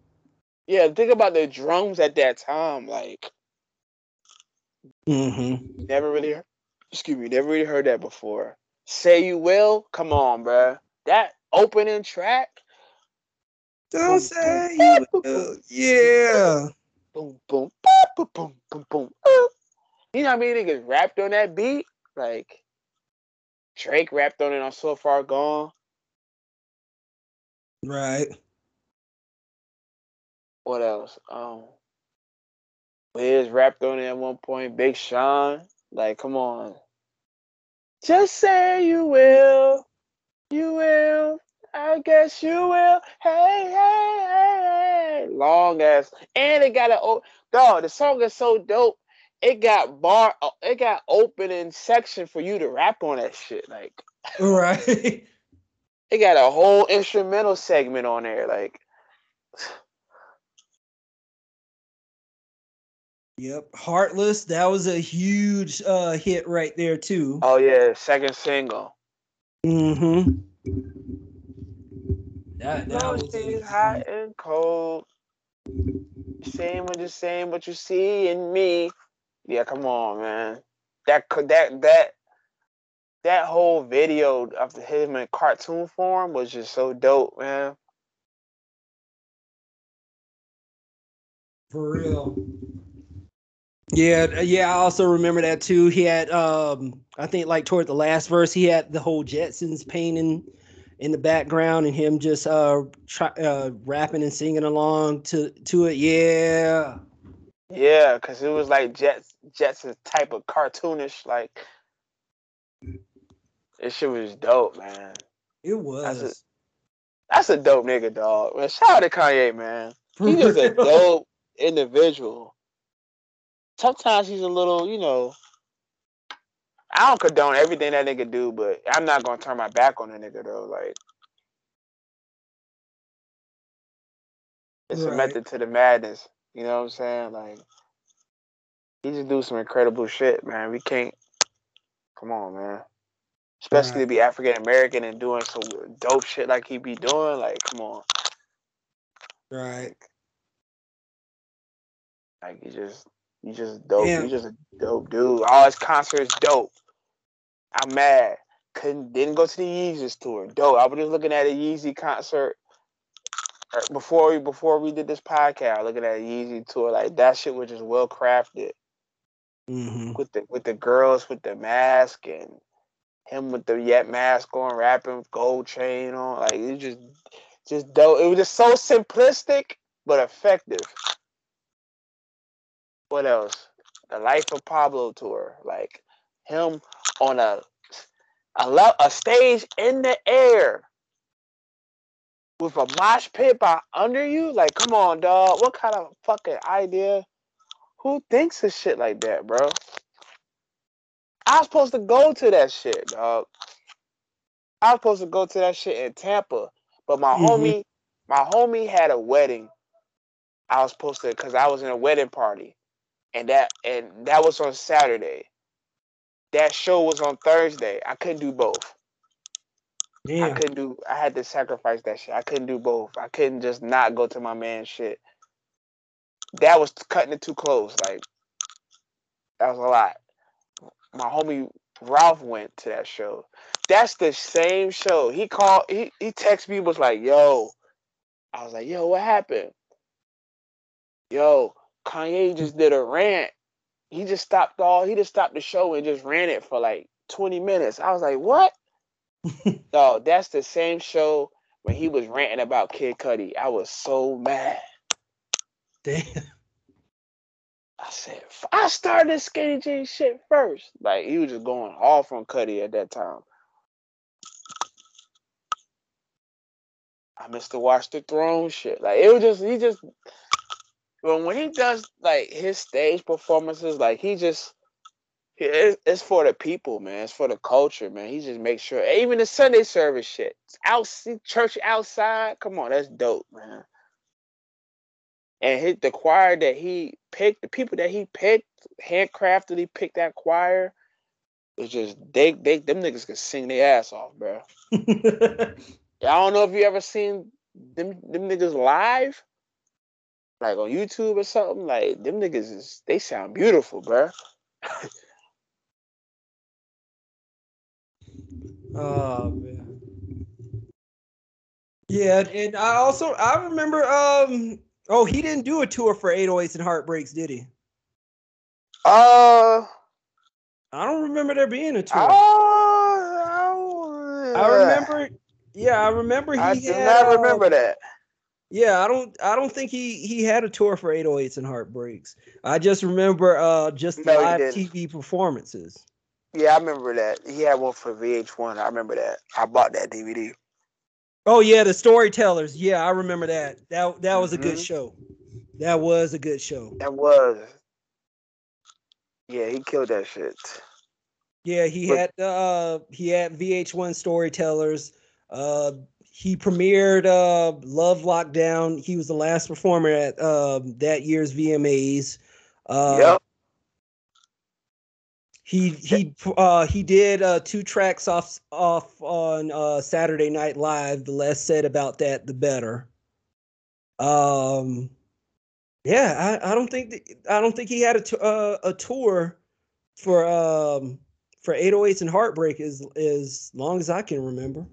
Yeah, think about the drums at that time. Like, mm-hmm. never really, heard, excuse me, never really heard that before. Say you will, come on, bro. That opening track don't say you will. Yeah. Boom, boom, boom, boom, boom, boom. boom. You know what I mean? Niggas rapped on that beat. Like Drake rapped on it on So Far Gone. Right. What else? Um Wiz rapped on it at one point. Big Sean. Like, come on. Just say you will. You will. I guess you will. Hey, hey, hey, hey. Long ass. And it got a oh dog, the song is so dope. It got bar uh, it got opening section for you to rap on that shit. Like right. it got a whole instrumental segment on there. Like Yep, Heartless. That was a huge uh hit right there too. Oh yeah, second single. Mm-hmm. That, that was hot and cold. Same with the same, what you see in me. Yeah, come on, man. That could that that that whole video of him in cartoon form was just so dope, man. For real. Yeah, yeah, I also remember that too. He had um I think like toward the last verse he had the whole Jetsons painting in the background and him just uh, try, uh rapping and singing along to to it. Yeah. Yeah, because it was like Jets Jets type of cartoonish like this shit was dope, man. It was. That's a, that's a dope nigga, dog. Man, shout out to Kanye, man. He's just a dope individual. Sometimes he's a little, you know, I don't condone everything that nigga do, but I'm not gonna turn my back on a nigga though. Like, It's a method to the madness. You know what I'm saying? Like he just do some incredible shit, man. We can't. Come on, man. Especially to be African American and doing some dope shit like he be doing. Like, come on. Right. Like you just you just dope. Yeah. You just a dope dude. All his concerts dope. I'm mad. Couldn't didn't go to the Yeezus tour. Dope. I was just looking at a Yeezy concert er, before we before we did this podcast. Looking at a Yeezy tour, like that shit was just well crafted hmm with the with the girls with the mask and him with the yet mask on, rapping, gold chain on. Like it just just dope. It was just so simplistic but effective. What else? The Life of Pablo tour, like him on a a, le- a stage in the air with a mosh pit by under you. Like, come on, dog. What kind of fucking idea? Who thinks of shit like that, bro? I was supposed to go to that shit, dog. I was supposed to go to that shit in Tampa, but my Mhm. homie, my homie had a wedding. I was supposed to, cause I was in a wedding party, and that and that was on Saturday. That show was on Thursday. I couldn't do both. I couldn't do. I had to sacrifice that shit. I couldn't do both. I couldn't just not go to my man's shit. That was cutting it too close. Like that was a lot. My homie Ralph went to that show. That's the same show. He called. He he texted me was like, "Yo," I was like, "Yo, what happened?" Yo, Kanye just did a rant. He just stopped all. He just stopped the show and just ran it for like twenty minutes. I was like, "What?" No, that's the same show when he was ranting about Kid Cudi. I was so mad. Damn. I said, "F- I started this skinny jean shit first. Like he was just going off on Cudi at that time. I missed to watch the throne shit. Like it was just he just when when he does like his stage performances, like he just it's for the people, man. It's for the culture, man. He just makes sure even the Sunday service shit. Out church outside. Come on, that's dope, man. And hit the choir that he picked, the people that he picked, handcrafted, he picked that choir. It's just they they them niggas can sing their ass off, bro. I don't know if you ever seen them them niggas live, like on YouTube or something. Like them niggas is they sound beautiful, bro. Oh man. Yeah, and I also I remember um oh he didn't do a tour for 808s and heartbreaks, did he? Uh, I don't remember there being a tour. oh, I remember yeah, I remember he I do had, not remember um, that. Yeah, I don't I don't think he he had a tour for 808s and heartbreaks. I just remember uh just the No, live. TV performances. Yeah, I remember that. He had one for VH1. I remember that. I bought that DVD. Oh yeah, the storytellers. Yeah, I remember that. That that was a good Mhm. show. That was a good show. That was. Yeah, he killed that shit. Yeah, he But- had uh he had VH1 storytellers. Uh he premiered uh Love Lockdown. He was the last performer at um that year's VMAs. Uh yep. he he uh he did uh two tracks off off on uh Saturday Night Live. The less said about that the better. Um yeah, I, I don't think that, I don't think he had a t- uh, a tour for um for 808s and Heartbreak as as long as I can remember.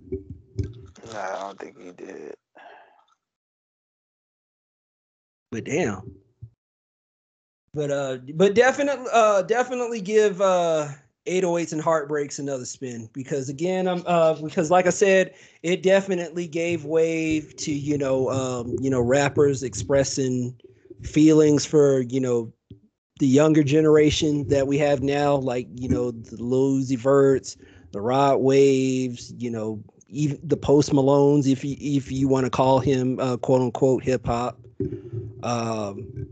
I don't think he did. But damn. But uh but definitely uh definitely give uh 808s and heartbreaks another spin because again I'm uh because like I said it definitely gave way to you know um you know rappers expressing feelings for you know the younger generation that we have now like you know the Lil Uzi Verts, the Rod Waves, you know the Post Malones if you if you want to call him uh, quote unquote hip hop um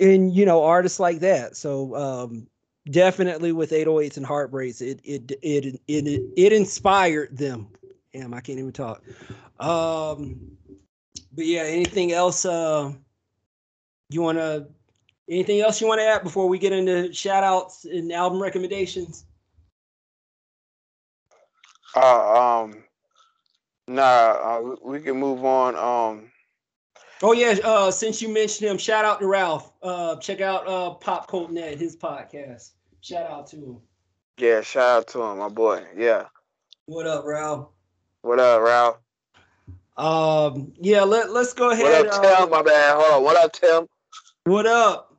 and you know artists like that so um definitely with 808s and heartbreaks it it it it it, inspired them damn i can't even talk um but yeah, anything else? Uh, you want to? Anything else you want to add before we get into shout outs and album recommendations? Uh, um, nah, uh, we can move on. Um, oh yeah, uh, since you mentioned him, shout out to Ralph. Uh, check out uh Pop Cult Net, his podcast. Shout out to him. Yeah, shout out to him, my boy. Yeah. What up, Ralph? What up, Ralph? Um, yeah, let let's go ahead. What up, Tim? Uh, my bad. Hold on. What up, Tim? What up?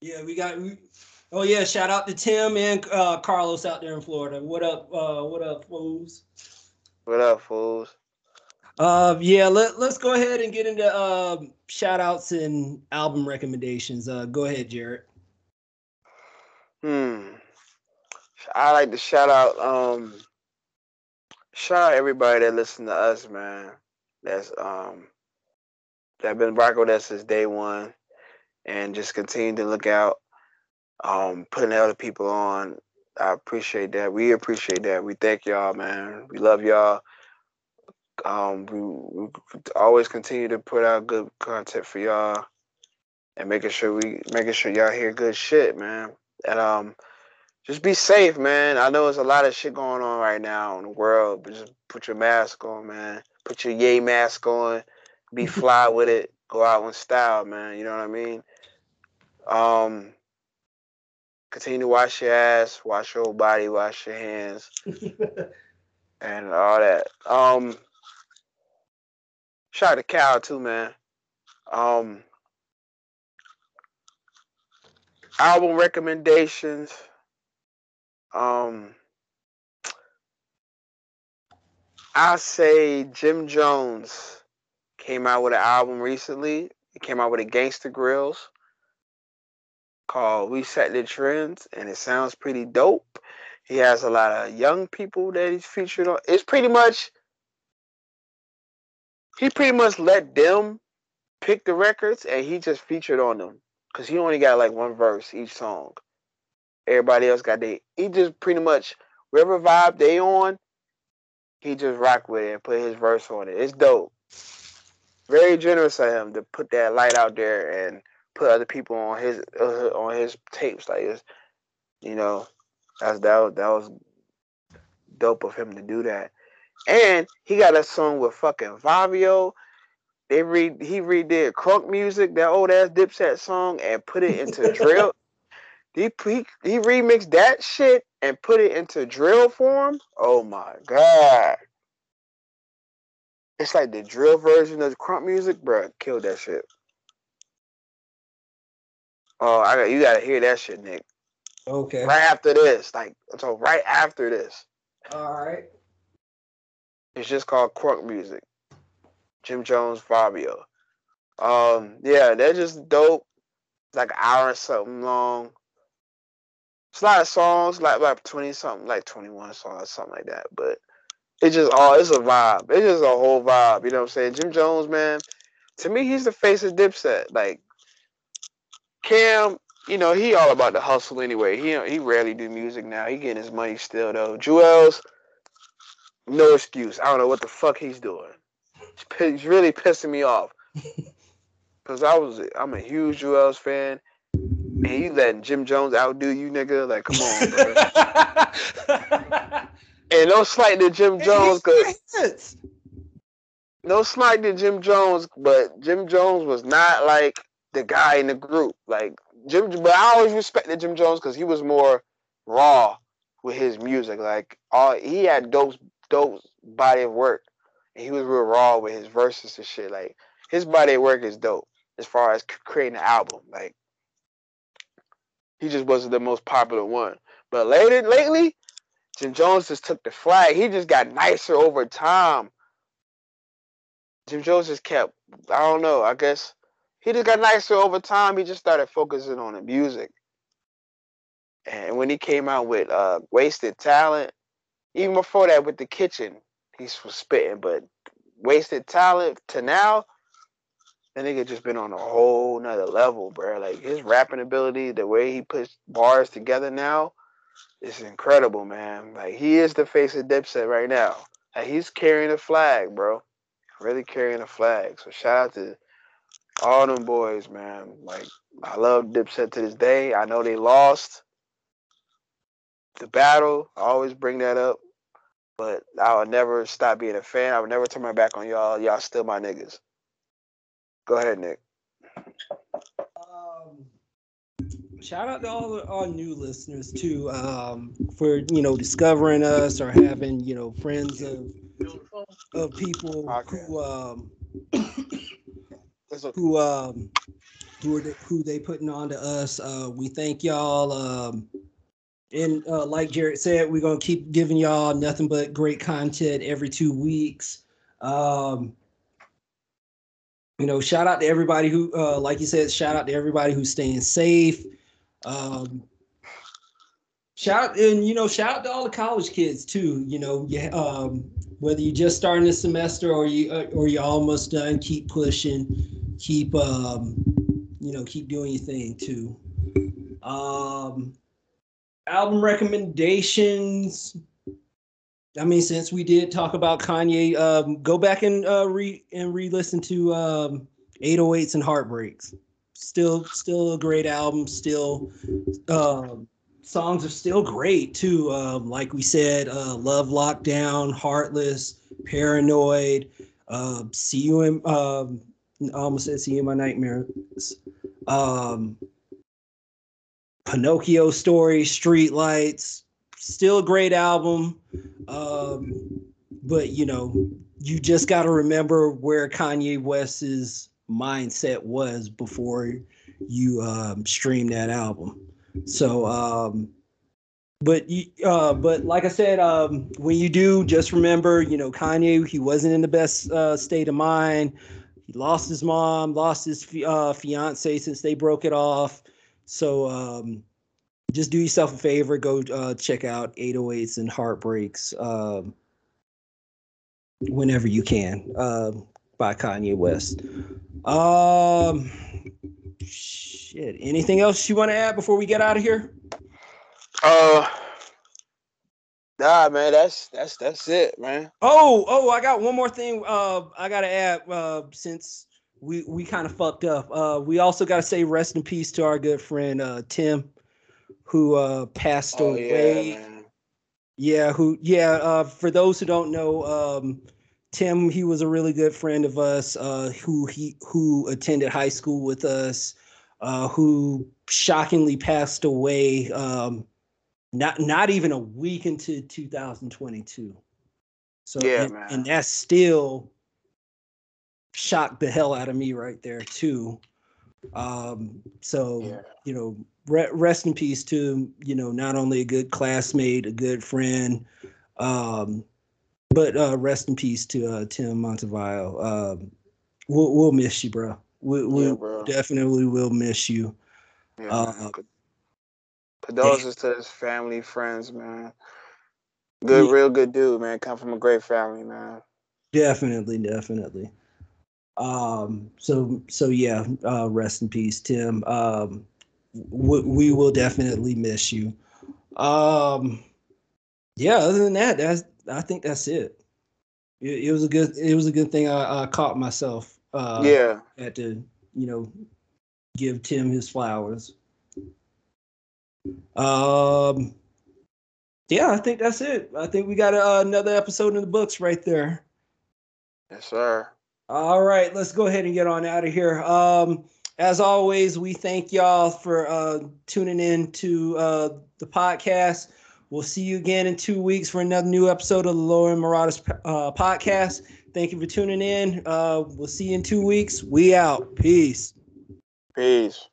Yeah, we got. We, oh yeah, shout out to Tim and uh, Carlos out there in Florida. What up? Uh, what up, fools? What up, fools? Uh, yeah, let let's go ahead and get into uh, shout outs and album recommendations. Uh, go ahead, Jared. Hmm. I like to shout out um shout out everybody that listen to us, man. That's um that been rocking with us since day one and just continue to look out, um, putting other people on. I appreciate that. We appreciate that. We thank y'all, man. We love y'all. Um, we, we always continue to put out good content for y'all and making sure we making sure y'all hear good shit, man. And um just be safe, man. I know there's a lot of shit going on right now in the world, but just put your mask on, man. Put your yay mask on. Be fly with it. Go out in style, man. You know what I mean? Um, continue to wash your ass, wash your whole body, wash your hands, and all that. Um, shout out to Cal too, man. Um, album recommendations. Um, I say Jim Jones came out with an album recently. He came out with a Gangsta Grillz called We Set the Trends, and it sounds pretty dope. He has a lot of young people that he's featured on. It's pretty much he pretty much let them pick the records and he just featured on them. Cause he only got like one verse each song. Everybody else got they he just pretty much whatever vibe they on, he just rock with it and put his verse on it. It's dope. Very generous of him to put that light out there and put other people on his uh, on his tapes like. You know, that's that was, that was dope of him to do that. And he got a song with fucking Fivio. They read he redid crunk music, that old ass Dipset song, and put it into drill. He, he he remixed that shit and put it into drill form. Oh my god. It's like the drill version of crunk music, bro. Killed that shit. Oh, I got you gotta hear that shit, Nick. Okay. Right after this, like so, right after this. All right. It's just called Crunk Music. Jim Jones, Fivio. Um, yeah, they're just dope. It's Like an hour or something long. It's a lot of songs, like like twenty something, like twenty one songs, something like that. But it's just all it's a vibe. It's just a whole vibe. You know what I'm saying? Jim Jones, man. To me, he's the face of Dipset. Like Cam, you know, he all about the hustle anyway. He he rarely do music now. He getting his money still though. Juelz, no excuse. I don't know what the fuck he's doing. He's really pissing me off. Cause I was I'm a huge Juelz fan. And you letting Jim Jones outdo you, nigga? Like, come on, bro. and no slight to Jim Jones, cause no slight to Jim Jones, but Jim Jones was not like the guy in the group. Like Jim, but I always respected Jim Jones because he was more raw with his music. Like all he had dope, dope body of work, and he was real raw with his verses and shit. Like his body of work is dope as far as creating an album. Like he just wasn't the most popular one. But later, lately, Jim Jones just took the flag. He just got nicer over time. Jim Jones just kept, I don't know, I guess he just got nicer over time. He just started focusing on the music. And when he came out with uh, Wasted Talent, even before that with The Kitchen, he was spitting. But Wasted Talent to now, that nigga just been on a whole nother level, bro. Like his rapping ability, the way he puts bars together now, is incredible, man. Like he is the face of Dipset right now. Like he's carrying a flag, bro. really carrying the flag. So shout out to all them boys, man. Like I love Dipset to this day. I know they lost the battle. I always bring that up, but I will never stop being a fan. I would never turn my back on y'all. Y'all still my niggas. Go ahead, Nick. Um, shout out to all our new listeners too um, for you know discovering us or having you know friends of of people okay. who um, who um who are who they putting on to us. Uh, we thank y'all. Um, and uh, like Jared said, we're gonna keep giving y'all nothing but great content every two weeks. Um, you know, shout out to everybody who, uh, like you said, shout out to everybody who's staying safe. Um, shout and you know, shout out to all the college kids too. You know, yeah, um, whether you just starting the semester or you uh, or you're almost done, keep pushing, keep um, you know, keep doing your thing too. Um, album recommendations. I mean, since we did talk about Kanye, um, go back and uh, re and re-listen to um, 808s and Heartbreaks. Still, still a great album. Still, um, songs are still great too. Um, like we said, uh, Love Lockdown, Heartless, Paranoid, uh, See You in, um, almost See You in My Nightmares. Um, Pinocchio Story, Street Lights, still a great album. Um, but you know, you just got to remember where Kanye West's mindset was before you um, stream that album. So, um, but you, uh, but like I said, um, when you do, just remember, you know, Kanye, he wasn't in the best uh, state of mind. He lost his mom, lost his uh, fiance since they broke it off. So um, just do yourself a favor, go uh, check out 808s and Heartbreaks um, whenever you can uh, by Kanye West. Um, Shit. Anything else you want to add before we get out of here? Uh Nah, man, that's that's that's it, man. Oh, oh, I got one more thing. Uh, I gotta add. Uh, since we we kind of fucked up. Uh, we also gotta say rest in peace to our good friend uh Tim, who uh passed oh, away. Yeah, yeah, who? Yeah. Uh, for those who don't know, um, Tim, he was a really good friend of us. Uh, who he who attended high school with us uh, who shockingly passed away um, not not even a week into 2022. So yeah, and, and that's still shocked the hell out of me right there too. Um, so yeah. you know, re- rest in peace to you know not only a good classmate, a good friend, um, but uh, rest in peace to uh, Tim Montevallo. Um, we'll, we'll miss you, bro. We, we yeah, definitely will miss you. Yeah, uh, Condolences to his family, friends, man. Good, yeah. real good dude, man. Come from a great family, man. Definitely, definitely. Um, so so yeah, uh, rest in peace, Tim. Um, we, we will definitely miss you. Um, yeah. Other than that, that's I think that's it. It, it was a good it was a good thing I, I caught myself uh, yeah, had to you know give Tim his flowers. Um, yeah, I think that's it. I think we got uh, another episode in the books right there. Yes, sir. All right, let's go ahead and get on out of here. Um, as always, we thank y'all for uh, tuning in to uh, the podcast. We'll see you again in two weeks for another new episode of the Low End Marauders uh, podcast. Thank you for tuning in. Uh, we'll see you in two weeks. We out. Peace. Peace.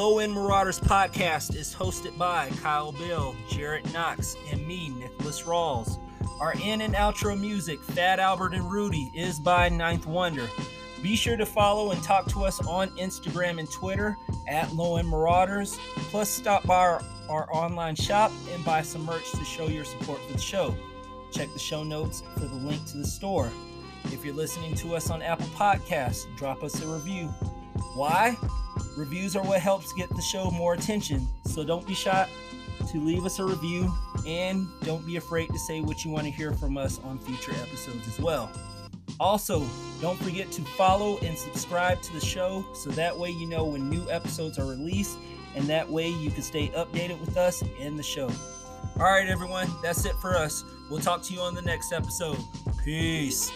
Low End Marauders podcast is hosted by Kyle Bill, Jared Knox, and me, Nicholas Rawls. Our in and outro music, Fat Albert and Rudy, is by Ninth Wonder. Be sure to follow and talk to us on Instagram and Twitter at Low End Marauders. Plus, stop by our our online shop and buy some merch to show your support for the show. Check the show notes for the link to the store. If you're listening to us on Apple Podcasts, drop us a review. Why? Reviews are what helps get the show more attention, so don't be shy to leave us a review and don't be afraid to say what you want to hear from us on future episodes as well. Also, don't forget to follow and subscribe to the show so that way you know when new episodes are released and that way you can stay updated with us and the show. All right, everyone, that's it for us. We'll talk to you on the next episode. Peace.